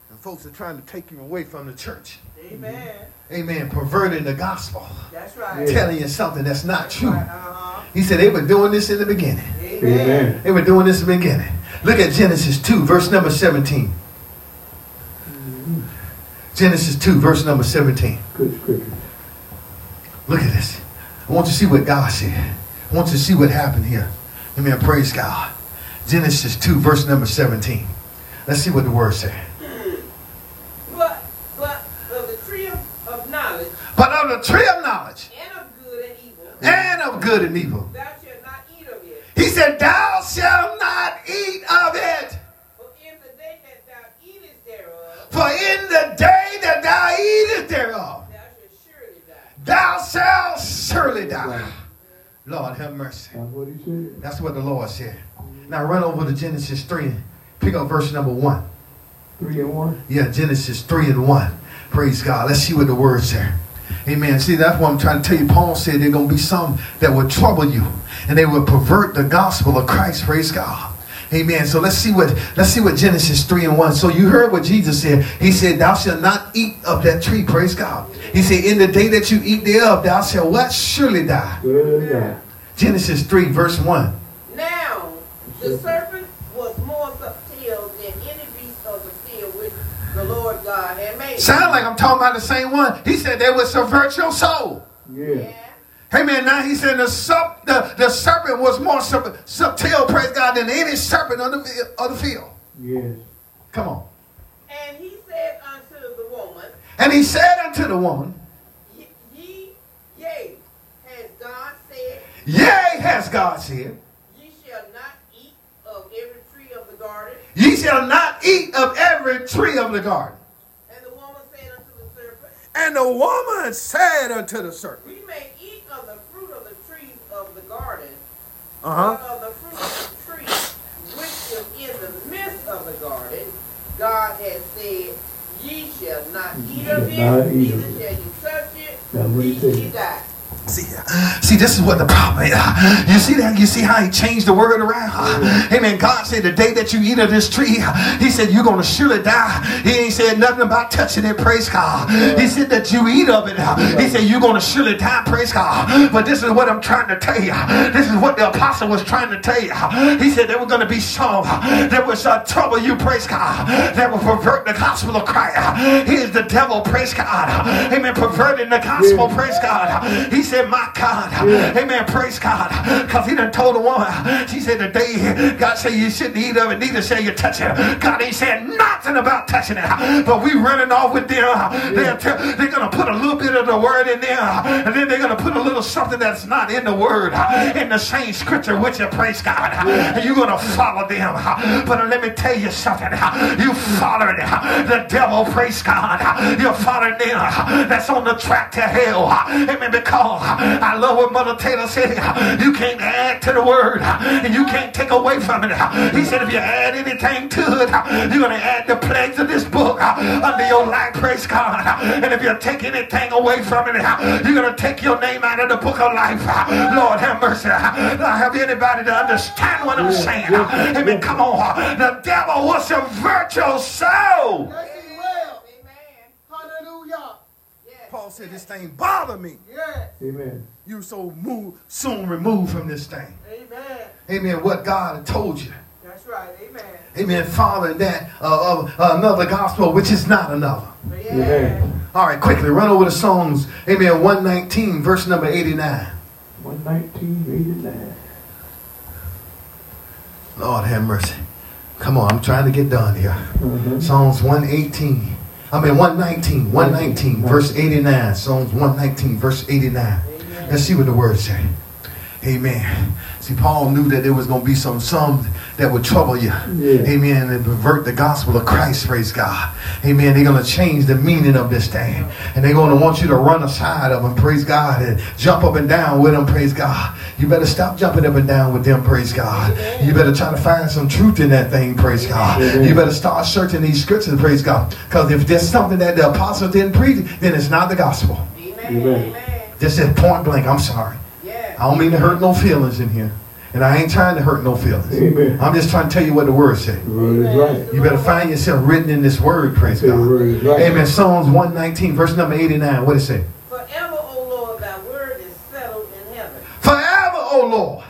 And folks are trying to take you away from the church. Amen. Amen. Perverting the gospel. That's right. Telling you something that's not that's true. Right. Uh-huh. He said they were doing this in the beginning. Amen. They were doing this in the beginning. Look at Genesis 2, verse number 17. Genesis 2, verse number 17. Good scripture. Look at this. I want you to see what God said. I want you to see what happened here. Amen. Praise God. Genesis 2, verse number 17. Let's see what the word says. But, but of the tree of, of knowledge. But of the tree of knowledge. And of good and evil. And of good and evil. Thou shalt not eat of it. He said, Thou shalt not eat of it. For in the day that thou eatest thereof. For in the day that thou eatest thereof. Thou shalt surely die. Thou shalt surely die. Lord have mercy. That's what he said. That's what the Lord said. Now run over to Genesis 3 and pick up verse number 1. 3 and 1? Yeah, Genesis 3 and 1. Praise God. Let's see what the word said. Amen. See, that's what I'm trying to tell you. Paul said there are going to be some that will trouble you and they will pervert the gospel of Christ. Praise God. Amen. So let's see what let's see what Genesis 3 and 1. So you heard what Jesus said. He said, Thou shalt not eat of that tree. Praise God. He said, In the day that you eat thereof, thou shalt what? Surely die. Surely die. Genesis 3, verse 1. Now, the serpent was more subtle than any beast of the field which the Lord God had made. Sound like I'm talking about the same one. He said they would subvert your soul. Yeah. Yeah. Hey man, now he said the, sub, the, the serpent was more sub, subtle, praise God, than any serpent of the, of the field. Yes. Come on. And he said unto the woman, And he said unto the woman, Ye, ye yea, has God said, Yea, has God said, Ye shall not eat of every tree of the garden. Ye shall not eat of every tree of the garden. And the woman said unto the serpent, And the woman said unto the serpent, We may eat of the fruit of the trees of the garden, Uh but huh. of the fruit of the tree which is in the midst of the garden, God has said, Ye shall not eat of it, eat neither shall you touch it, That's what lest ye said. die. See, see, this is what the problem is. You see that? You see how he changed the word around? Amen. God said the day that you eat of this tree, he said you're going to surely die. He ain't said nothing about touching it. Praise God. He said that you eat of it. He said you're going to surely die. Praise God. But this is what I'm trying to tell you. This is what the apostle was trying to tell you. He said there were going to be some that was uh, trouble you. Praise God. That will pervert the gospel of Christ. He is the devil. Praise God. Amen. Perverting the gospel. Praise God. He said said, My God. Yeah. Amen. Praise God. Because he done told a woman, she said, The day God said you shouldn't eat of it, neither shall you touch it. God ain't saying nothing about touching it. But we running off with them. Yeah. They're, they're going to put a little bit of the word in there. And then they're going to put a little something that's not in the word in the same scripture with you. Praise God. And you're going to follow them. But let me tell you something. You following the devil. Praise God. You're following them. That's on the track to hell. Amen. Because I love what Mother Taylor said. You can't add to the word and you can't take away from it. He said if you add anything to it, you're going to add the plagues of this book under your life. Praise God. And if you take anything away from it, you're going to take your name out of the book of life. Lord have mercy. I have anybody to understand what I'm saying. Amen. Come on. The devil will subvert your soul. Paul said, This thing bother me. Yeah. Amen. You so move, soon removed from this thing. Amen. Amen. What God had told you. That's right. Amen. Amen. Following that uh, of uh, another gospel, which is not another. Yeah. Amen. All right, quickly run over the songs. Amen. 119, verse number 89. 119, 89. Lord have mercy. Come on, I'm trying to get done here. Mm-hmm. Psalms 118. I mean 119, 119, verse 89. Psalms 119, verse 89. Let's see what the word say. Amen. See, Paul knew that there was going to be some some that would trouble you. Yeah. Amen. And pervert the gospel of Christ. Praise God. Amen. They're going to change the meaning of this thing. And they're going to want you to run aside of them. Praise God. And jump up and down with them. Praise God. You better stop jumping up and down with them. Praise God. You better try to find some truth in that thing. Praise God. You better start searching these scriptures. Praise God. Because if there's something that the apostle didn't preach, then it's not the gospel. Amen. This is point blank. I'm sorry. I don't mean to hurt no feelings in here. And I ain't trying to hurt no feelings. Amen. I'm just trying to tell you what the word says. Right. You better find yourself written in this word, praise God. Right. Amen. Psalms 119, verse number 89. What it say? Forever, O Lord, thy word is settled in heaven. Forever, O Lord,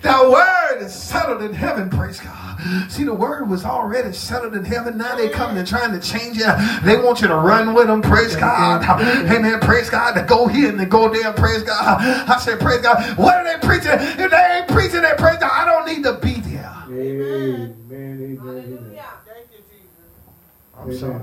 thy word is settled in heaven, praise God. See, the word was already settled in heaven. Now they coming and trying to change it. They want you to run with them. Praise God. Amen. Praise God. To go here and to go there. Praise God. I said, praise God. What are they preaching? If they ain't preaching that praise God, I don't need to be there. Amen. Amen. Amen. I'm sorry.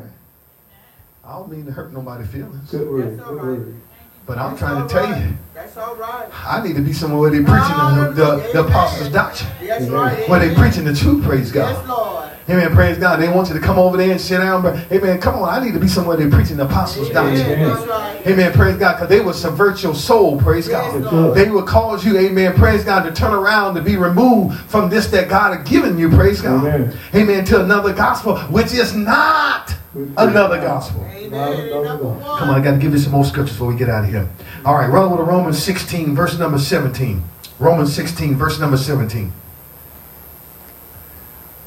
I don't mean to hurt nobody's feelings. Good word. Good word. But I'm trying to tell you. That's all right. I need to be somewhere where they're preaching the, the, the apostles' doctrine. That's right. Where they preaching the truth, praise God. Yes, Lord. Amen. Praise God. They want you to come over there and sit down. But amen. Come on. I need to be somewhere they're preaching the apostles' doctrine. Amen. amen. Praise God. Because they will subvert your soul. Praise God. Yes, they will cause you, amen. Praise God, to turn around to be removed from this that God has given you. Praise God. Amen. amen to another gospel, which is not another gospel. Amen. Come on. I got to give you some more scriptures before we get out of here. All right, run over to Romans 16, verse number 17. Romans 16, verse number 17.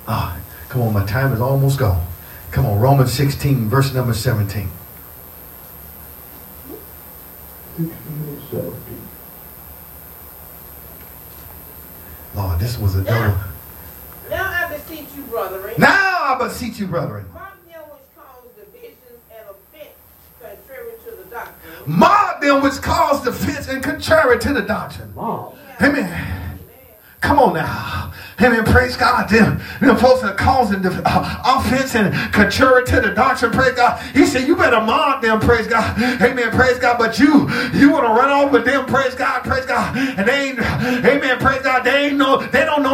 Ah, come on, my time is almost gone. Come on, Romans 16, verse number 17. 16 17. Lord, this was a double. Now I beseech you, brethren. Now I beseech you, brethren. Mob them which caused offense and contrary to the doctrine. Mob. Amen. Come on now. Amen. Praise God. Them, them folks are causing the, uh, offense and contrary to the doctrine. Praise God. He said, you better mock them. Praise God. Amen. Praise God. But you, you want to run off with them. Praise God. Praise God. And they ain't, amen. Praise God. They ain't know, they don't know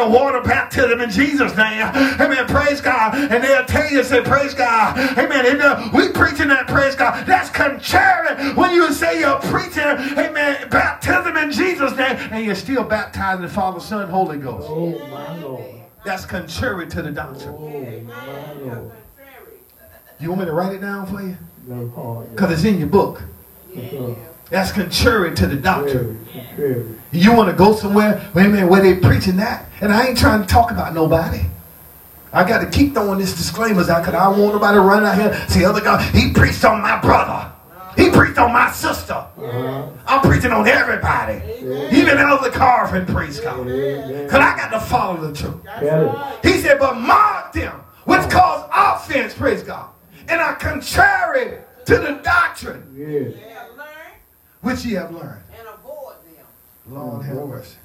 the water baptism in Jesus' name. Amen. Praise God. And they'll tell you, say, praise God. Amen. And uh, we preaching that, praise God. That's contrary when you say you're preaching, amen, baptism in Jesus' name, and you're still baptizing the Father, Son, Holy Ghost. Oh, my Lord. That's contrary to the doctrine. Oh, my Lord. You want me to write it down for you? No, Because it's in your book. Yeah. That's contrary to the doctrine. You want to go somewhere, wait a minute, where they preaching that? And I ain't trying to talk about nobody. I got to keep throwing these disclaimers out because I don't want nobody running out here see other guy. He preached on my brother. He preached on my sister. Uh-huh. I'm preaching on everybody. Even Elder Garvin, praise God. Amen. Because I got to follow the truth. It. He said, but mark them, which cause offense, praise God, and are contrary to the doctrine Yes. They have learned which ye have learned. and avoid them. Lord mm, have mercy.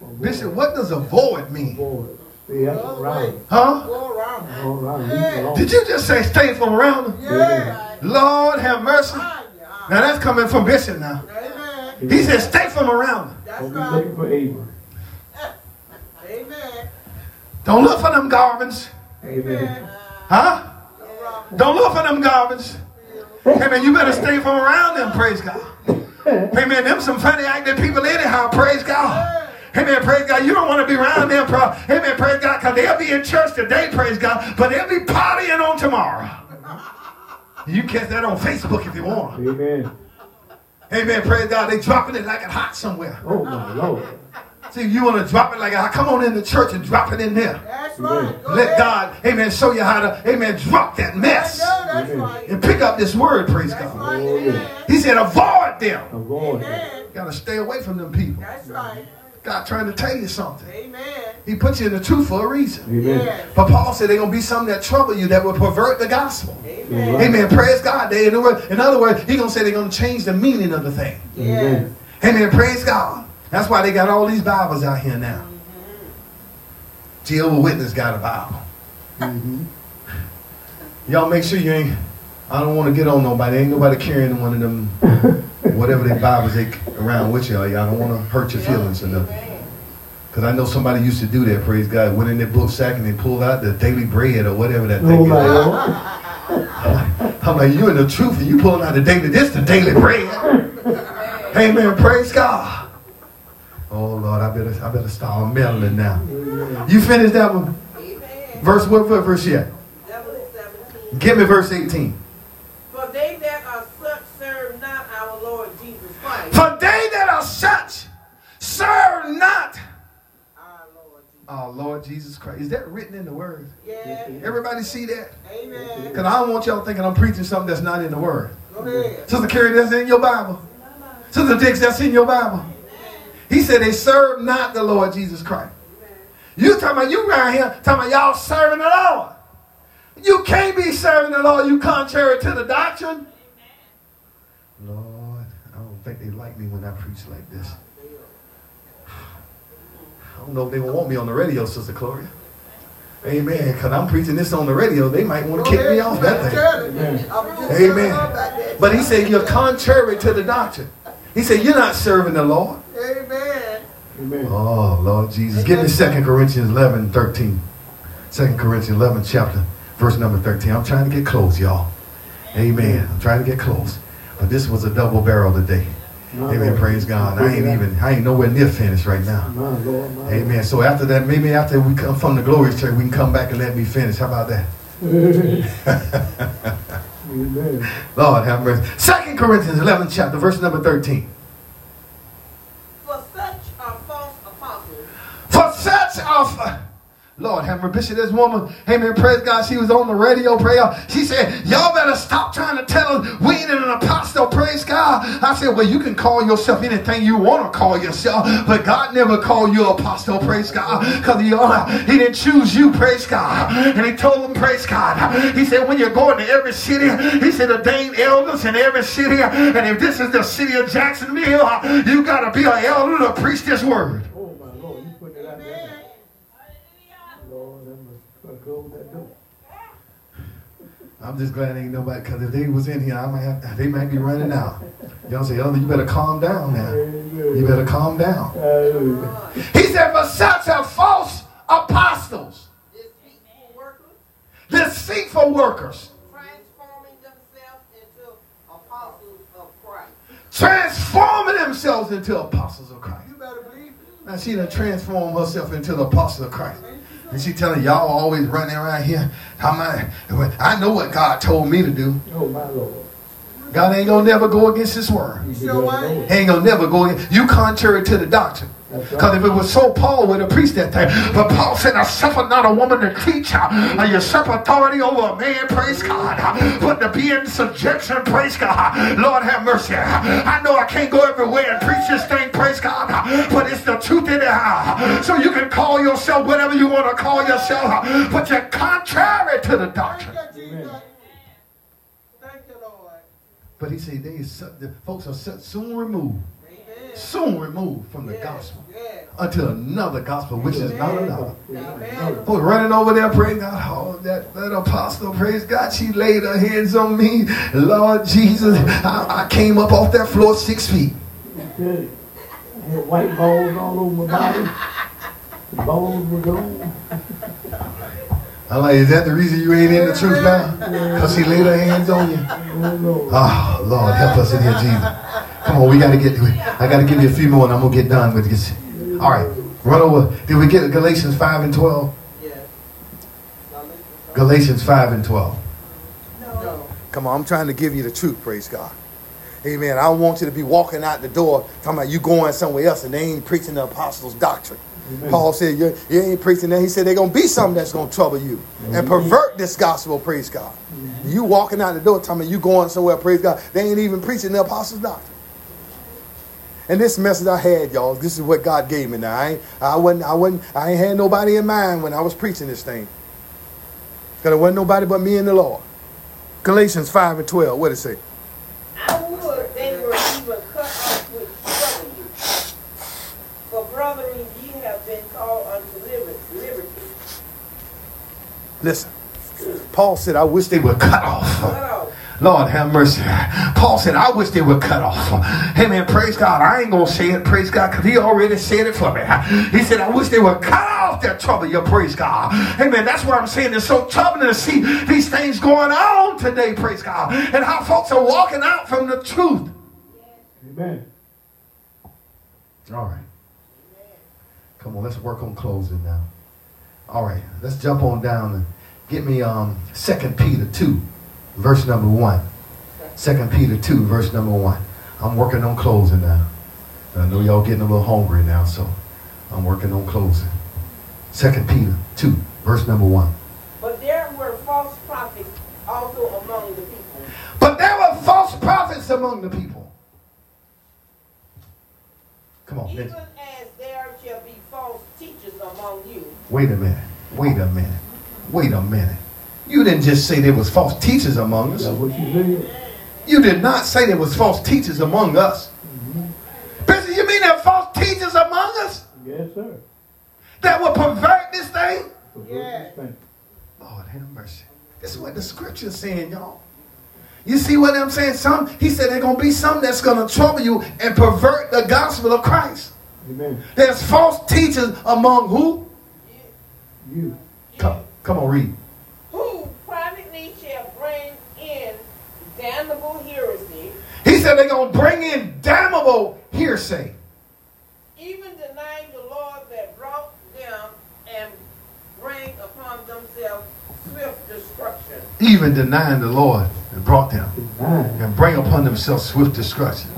Avoid. Bishop, what does avoid mean? Avoid. Stay out around. Huh? Go around. All around. Leave. Did you just say stay from around them? Yeah. Lord have mercy. Ah, now that's coming from Bishop now. Amen. He said stay from around them. That's Don't be right. looking for Abram. Amen. Don't look for them garbins. Amen. Huh? Don't look for them garbins. Hey man, you better stay from around them, praise God. Hey man, them some funny acting people anyhow, praise God. Amen. praise God. You don't want to be around them, bro. Hey man, praise God, because they'll be in church today, praise God, but they'll be partying on tomorrow. You catch that on Facebook if you want. Amen. Amen. praise God, they dropping it like it hot somewhere. Oh my Lord. See, you want to drop it like it hot. Come on in the church and drop it in there. That's right. Go Let ahead. God, amen, show you how to, amen, drop that mess. Go, that's Amen. right. And pick up this word, praise That's God. right. Yeah. Amen. He said, avoid them. Avoid. Amen. Gotta stay away from them people. That's right. God trying to tell you something. Amen. He put you in the truth for a reason. Amen. But Paul said they're gonna be something that trouble you that will pervert the gospel. Amen. Right. Amen. Praise God. They, in, other words, in other words, he gonna say they're gonna change the meaning of the thing. Yes. Amen. Praise God. That's why they got all these Bibles out here now. Jehovah Witness got a Bible. Mm-hmm. Y'all make sure you ain't. I don't want to get on nobody. Ain't nobody carrying one of them, whatever they Bibles they around with y'all. Y'all don't want to hurt your feelings or nothing. Because I know somebody used to do that. Praise God. Went in their book sack and they pulled out the daily bread or whatever that thing my is. Lord. I'm like, you in the truth and you pulling out the daily. This the daily bread. Amen. Praise God. Oh Lord, I better I better start meddling now. You finished that one? Verse what verse yet? Give me verse 18. For they that are such serve not our Lord Jesus Christ, For they that are such serve not our Lord Jesus. our Lord Jesus Christ. Is that written in the word? Yeah. Everybody see that? Amen. Because I don't want y'all thinking I'm preaching something that's not in the word. Go ahead. Sister Carrie, that's in your Bible. Sister Dix, that's in your Bible. He said they serve not the Lord Jesus Christ. You talking about you around here talking about y'all serving the Lord. You can't be serving the Lord. You contrary to the doctrine. Lord, I don't think they like me when I preach like this. I don't know if they will want me on the radio, Sister Gloria. Amen. Because I'm preaching this on the radio. They might want to kick me off that thing. Amen. But he said, You're contrary to the doctrine. He said, You're not serving the Lord. Amen. Amen. Oh, Lord Jesus. Give me 2 Corinthians 11, 13. 2 Corinthians 11, chapter, verse number 13. I'm trying to get close, y'all. Amen. I'm trying to get close. But this was a double barrel today. My Amen. Lord. Praise God. I ain't even, I ain't nowhere near finished right now. My Lord. My Amen. So after that, maybe after we come from the glory church, we can come back and let me finish. How about that? Lord. Amen. Lord have mercy. Second Corinthians 11, chapter, verse number 13. For such are false apostles, For such of Lord have mercy. This woman, amen, praise God, she was on the radio, prayer. She said, Y'all better stop trying to tell us we ain't an apostle, praise God. I said, Well, you can call yourself anything you want to call yourself, but God never called you apostle, praise God, because he, uh, he didn't choose you, praise God. And he told them, praise God. He said, When you're going to every city, he said, Ordain elders in every city. And if this is the city of Jacksonville, you got to be an elder to preach this word. Oh my Lord. You put it out there. Lord, I'm going to close that door. I'm just glad ain't nobody, because if they was in here, I might have, they might be running out. Y'all say, Elder, you better calm down now. You better calm down. Hallelujah. He said, for such are false apostles, deceitful workers, transforming themselves into apostles of Christ. transforming themselves into apostles of Christ. You better believe it. Now she done transformed herself into the apostle of Christ. And she telling y'all always running around here. How my, I know what God told me to do. Oh my Lord. God ain't gonna never go against his word. You know what? He ain't gonna never go against you contrary to the doctrine. Because if it was so, Paul would have preached that thing. But Paul said, I suffer not a woman to teach. Uh, you suffer authority over a man, praise God. But to be in subjection, praise God. Lord have mercy. I know I can't go everywhere and preach this thing, praise God. But it's the truth in it. So you can call yourself whatever you want to call yourself. But you're contrary to the doctrine. Thank you, Lord. But he said, they, the folks are soon removed soon removed from the gospel until another gospel, which is not another. Oh, running over there, praise God. Oh, that, that apostle, praise God, she laid her hands on me. Lord Jesus, I, I came up off that floor six feet. Okay. I had white balls all over my body. The balls were gone. I'm like, is that the reason you ain't in the truth now? Because he laid her hands on you? Oh, Lord, ah, help us in here, Jesus. Come on, we got to get, I got to give you a few more and I'm going to get done with this. All right, run over. Did we get Galatians 5 and 12? Yeah. Galatians 5 and 12. No. Come on, I'm trying to give you the truth, praise God. Amen. I don't want you to be walking out the door talking about you going somewhere else and they ain't preaching the apostles' doctrine. Amen. Paul said, you, you ain't preaching that. He said, they're going to be something that's going to trouble you and pervert this gospel, praise God. You walking out the door talking about you going somewhere, praise God. They ain't even preaching the apostles' doctrine. And this message I had, y'all, this is what God gave me now. I ain't, I wasn't, I wasn't, I ain't had nobody in mind when I was preaching this thing. Because it wasn't nobody but me and the Lord. Galatians 5 and 12, what it say? I would they were even cut off with trouble you. For brethren, ye have been called unto liberty. Listen, Paul said, I wish they were cut off. Lord have mercy. Paul said, I wish they would cut off. Hey man, praise God. I ain't gonna say it, praise God, because he already said it for me. He said, I wish they would cut off their trouble, your praise God. Hey man, that's what I'm saying. It's so troubling to see these things going on today, praise God. And how folks are walking out from the truth. Amen. All right. Come on, let's work on closing now. All right, let's jump on down and get me um Second Peter 2 verse number one. Second Peter 2, verse number one. I'm working on closing now. I know y'all getting a little hungry now, so I'm working on closing. Second Peter 2, verse number one. But there were false prophets also among the people. But there were false prophets among the people. Come on. Even as there shall be false teachers among you. Wait a minute. Wait a minute. Wait a minute. You didn't just say there was false teachers among us. That's what you said. You did not say there was false teachers among us. Mm-hmm. you mean there are false teachers among us? Yes, sir. That will pervert this thing? Yeah. Lord have mercy. This is what the scripture's saying, y'all. You see what I'm saying? Some he said there's gonna be some that's gonna trouble you and pervert the gospel of Christ. Amen. There's false teachers among who? You. Come, come on, read. damnable heresy. He said they're going to bring in damnable hearsay. Even denying the Lord that brought them and bring upon themselves swift destruction. Even denying the Lord that brought them and bring upon themselves swift destruction.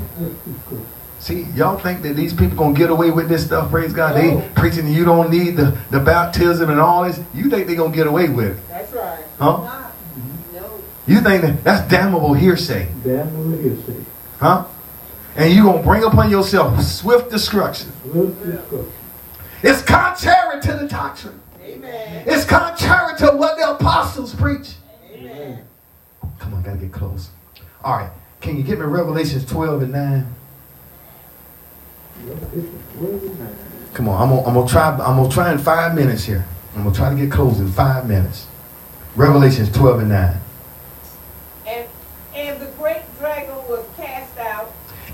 See, y'all think that these people gonna get away with this stuff? Praise God! They preaching you don't need the, the baptism and all this. You think they gonna get away with it? That's right. Huh? Mm-hmm. No. You think that that's damnable hearsay. Damnable hearsay. Huh? And you're going to bring upon yourself swift destruction. It's contrary to the doctrine. Amen. It's contrary to what the apostles preach. Amen. Come on, got to get close. All right. Can you get me Revelations 12 and 9? Come on, I'm gonna, I'm gonna try. I'm gonna try in five minutes here. I'm gonna try to get close in five minutes. Revelations 12 and 9.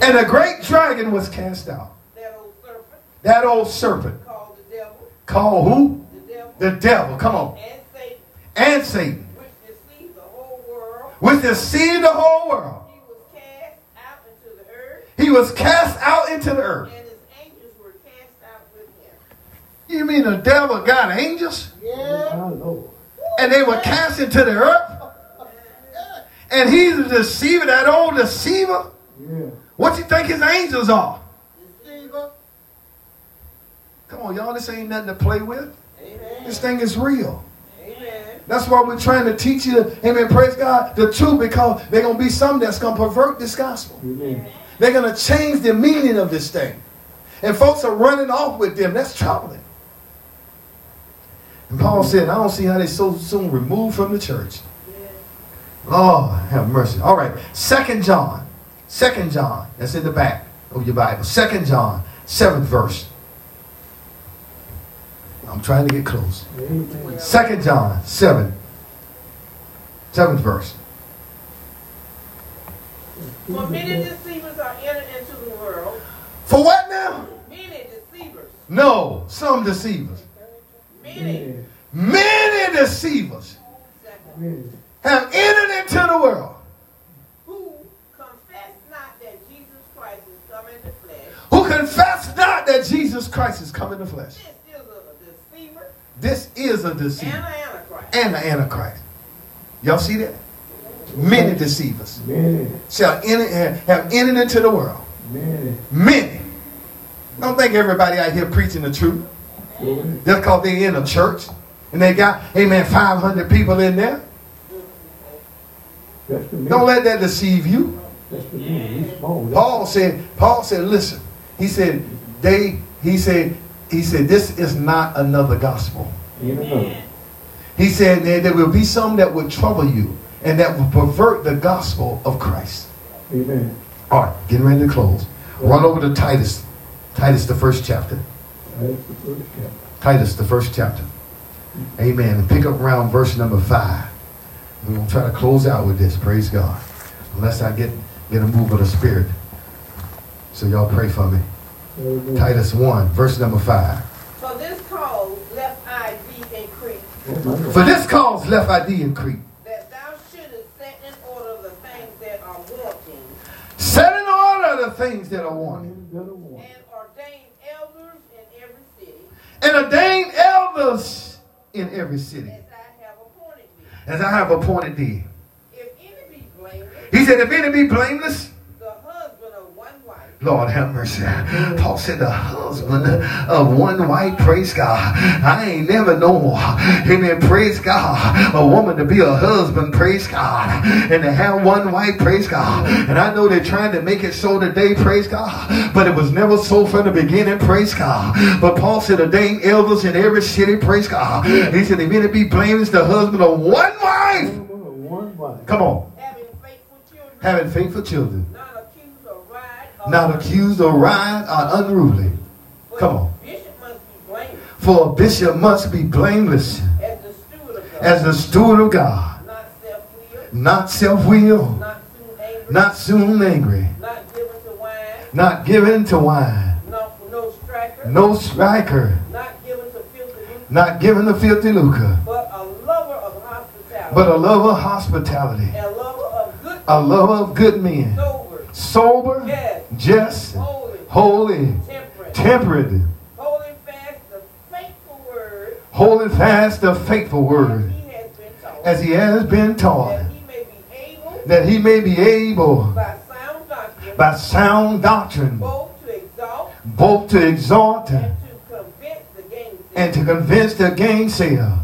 And a great dragon was cast out. That old serpent. That old serpent. Called the devil. Called who? The devil. The devil. Come on. And Satan. And Satan. Which deceived the whole world. Which deceived the whole world. He was cast out into the earth. He was cast out into the earth. And his angels were cast out with him. You mean the devil got angels? Yeah. And they were cast into the earth? And he's a deceiver, that old deceiver. Yeah. What you think his angels are? Come on, y'all, this ain't nothing to play with. Amen. This thing is real. Amen. That's why we're trying to teach you, amen, praise God, the truth because they're going to be some that's going to pervert this gospel. Amen. They're going to change the meaning of this thing. And folks are running off with them. That's troubling. And Paul said, I don't see how they so soon removed from the church. Lord, have mercy. All right. Second John. Second John. That's in the back of your Bible. Second John, seventh verse. I'm trying to get close. Second John, seven. Seventh verse. For many deceivers are entered into the world. For what now? Many deceivers. No, some deceivers. Many. Many deceivers. Have entered into the world Who confess not that Jesus Christ is come in the flesh. who confess that Jesus Christ is coming to flesh. This is a deceiver This is a and deceiver an antichrist. and the Antichrist. Y'all see that? Many deceivers Amen. shall enter, have entered into the world. Amen. Many. Don't think everybody out here preaching the truth. Sure is. Just because they in a church and they got, amen, 500 people in there. The Don't let that deceive you. The me. He's small. Paul said, Paul said, listen, he said, they, he said, he said, this is not another gospel. Another. He said there, there will be some that will trouble you and that will pervert the gospel of Christ. Amen. All right, getting ready to close. Run over to Titus. Titus, the first chapter. That's the first chapter. Titus, the first chapter. Amen. And pick up around verse number five. We're going to try to close out with this. Praise God. Unless I get, get a move of the Spirit. So y'all pray for me. Amen. Titus 1, verse number 5. For this cause left I thee in Crete, For this cause left I thee in Crete. that thou shouldest set in order the things that are wanting, Set in order the things that are wanted. That a one. and ordain elders in every city, And ordain elders in every city. as I have appointed thee. As I have appointed thee. If any be blameless, He said, if any be blameless, the husband of one wife, Lord have mercy. Paul said the husband of one wife, praise God. I ain't never known, amen, praise God, a woman to be a husband, praise God, and to have one wife, praise God. And I know they're trying to make it so today, praise God, but it was never so from the beginning, praise God. But Paul said, ordain elders in every city, praise God. He said, if any be blameless, the husband of one wife. One wife. Come on, having faithful children, having faithful children, not accused of ride or not accused of ride or unruly. Come on. Bishop must be blameless For a bishop must be blameless as the steward of God, as steward of God, not self-willed, not self-willed, not soon angry, not soon angry, not given to wine, not to wine, no, no striker, no striker, not given to filthy lucre, not given to filthy lucre, but a lover of hospitality, but a lover of hospitality, a lover of good, a lover of good men, sober, sober, yes, just, holy, holy, temperate, temperate, holding fast the faithful word. Holding fast the faithful as word he has been taught, as he has been taught, that he may be able. That he may be able. By sound doctrine. By sound doctrine. Both to exalt. Both to exhort and to convince the gainsayer. and to convince the gainsayer.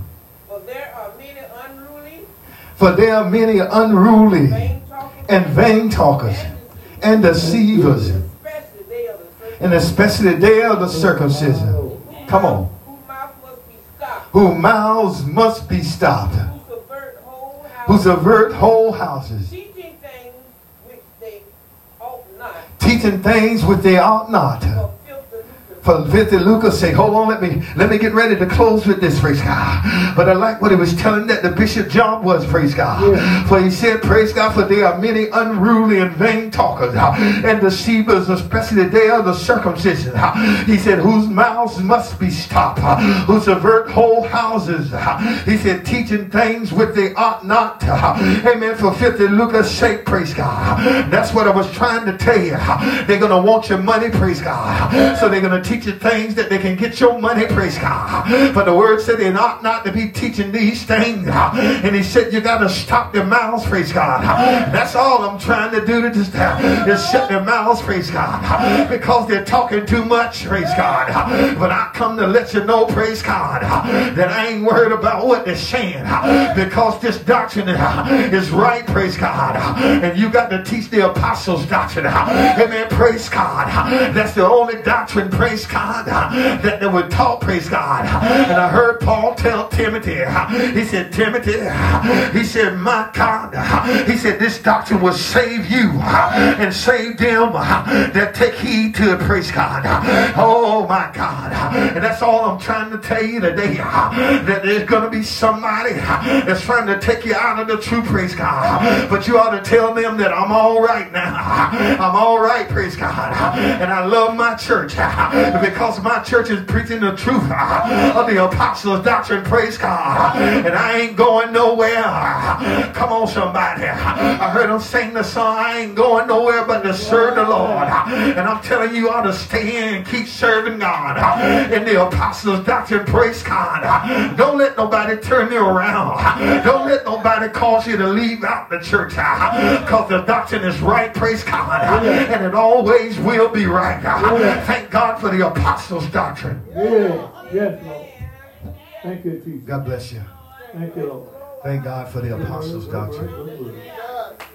For there are many unruly, For there are many unruly vain and vain talkers. And and deceivers, And especially the they of the circumcision. Come on. whose mouths must be stopped, who subvert whole houses, teaching things which they ought not, for filthy lucre. For filthy lucre's say, hold on, let me let me get ready to close with this, praise God. But I like what he was telling that the bishop job was, praise God. Yeah. For he said, praise God, for there are many unruly and vain talkers uh, and deceivers, especially they of the circumcision. uh, He said, whose mouths must be stopped, uh, who subvert whole houses. uh, He said, teaching things which they ought not. uh, Amen. For filthy lucre's sake, praise God. That's what I was trying to tell you. They're going to want your money, praise God. So they're going to teaching things that they can get your money, praise God. But the word said they ought not to be teaching these things. And he said you got to stop their mouths, praise God. That's all I'm trying to do to just, just shut their mouths, praise God. Because they're talking too much, praise God. But I come to let you know, praise God, that I ain't worried about what they're saying. Because this doctrine is right, praise God. And you got to teach the apostles' doctrine. Amen, praise God. That's the only doctrine, praise God, uh, that they would talk, praise God. And I heard Paul tell Timothy, uh, he said, Timothy, uh, he said, my God, he said, this doctrine will save you and save them that take heed to it, praise God. Oh my God. And that's all I'm trying to tell you today. That there's going to be somebody that's trying to take you out of the true, praise God. But you ought to tell them that I'm all right now. I'm all right, praise God. And I love my church because my church is preaching the truth of the apostles' doctrine, praise God. And I ain't going nowhere. Come on, somebody. I heard them sing the song, I ain't going nowhere but to serve the Lord. And I'm telling you, you ought to stay in, keep serving God. In the apostles' doctrine, praise God. Don't let nobody turn you around. Don't let nobody cause you to leave out the church. Because the doctrine is right, praise God. And it always will be right. Thank God for the apostles' doctrine. Yeah. Yes, Lord. Thank you, Jesus. God bless you. Thank you, Lord. Thank God for the apostles' doctrine.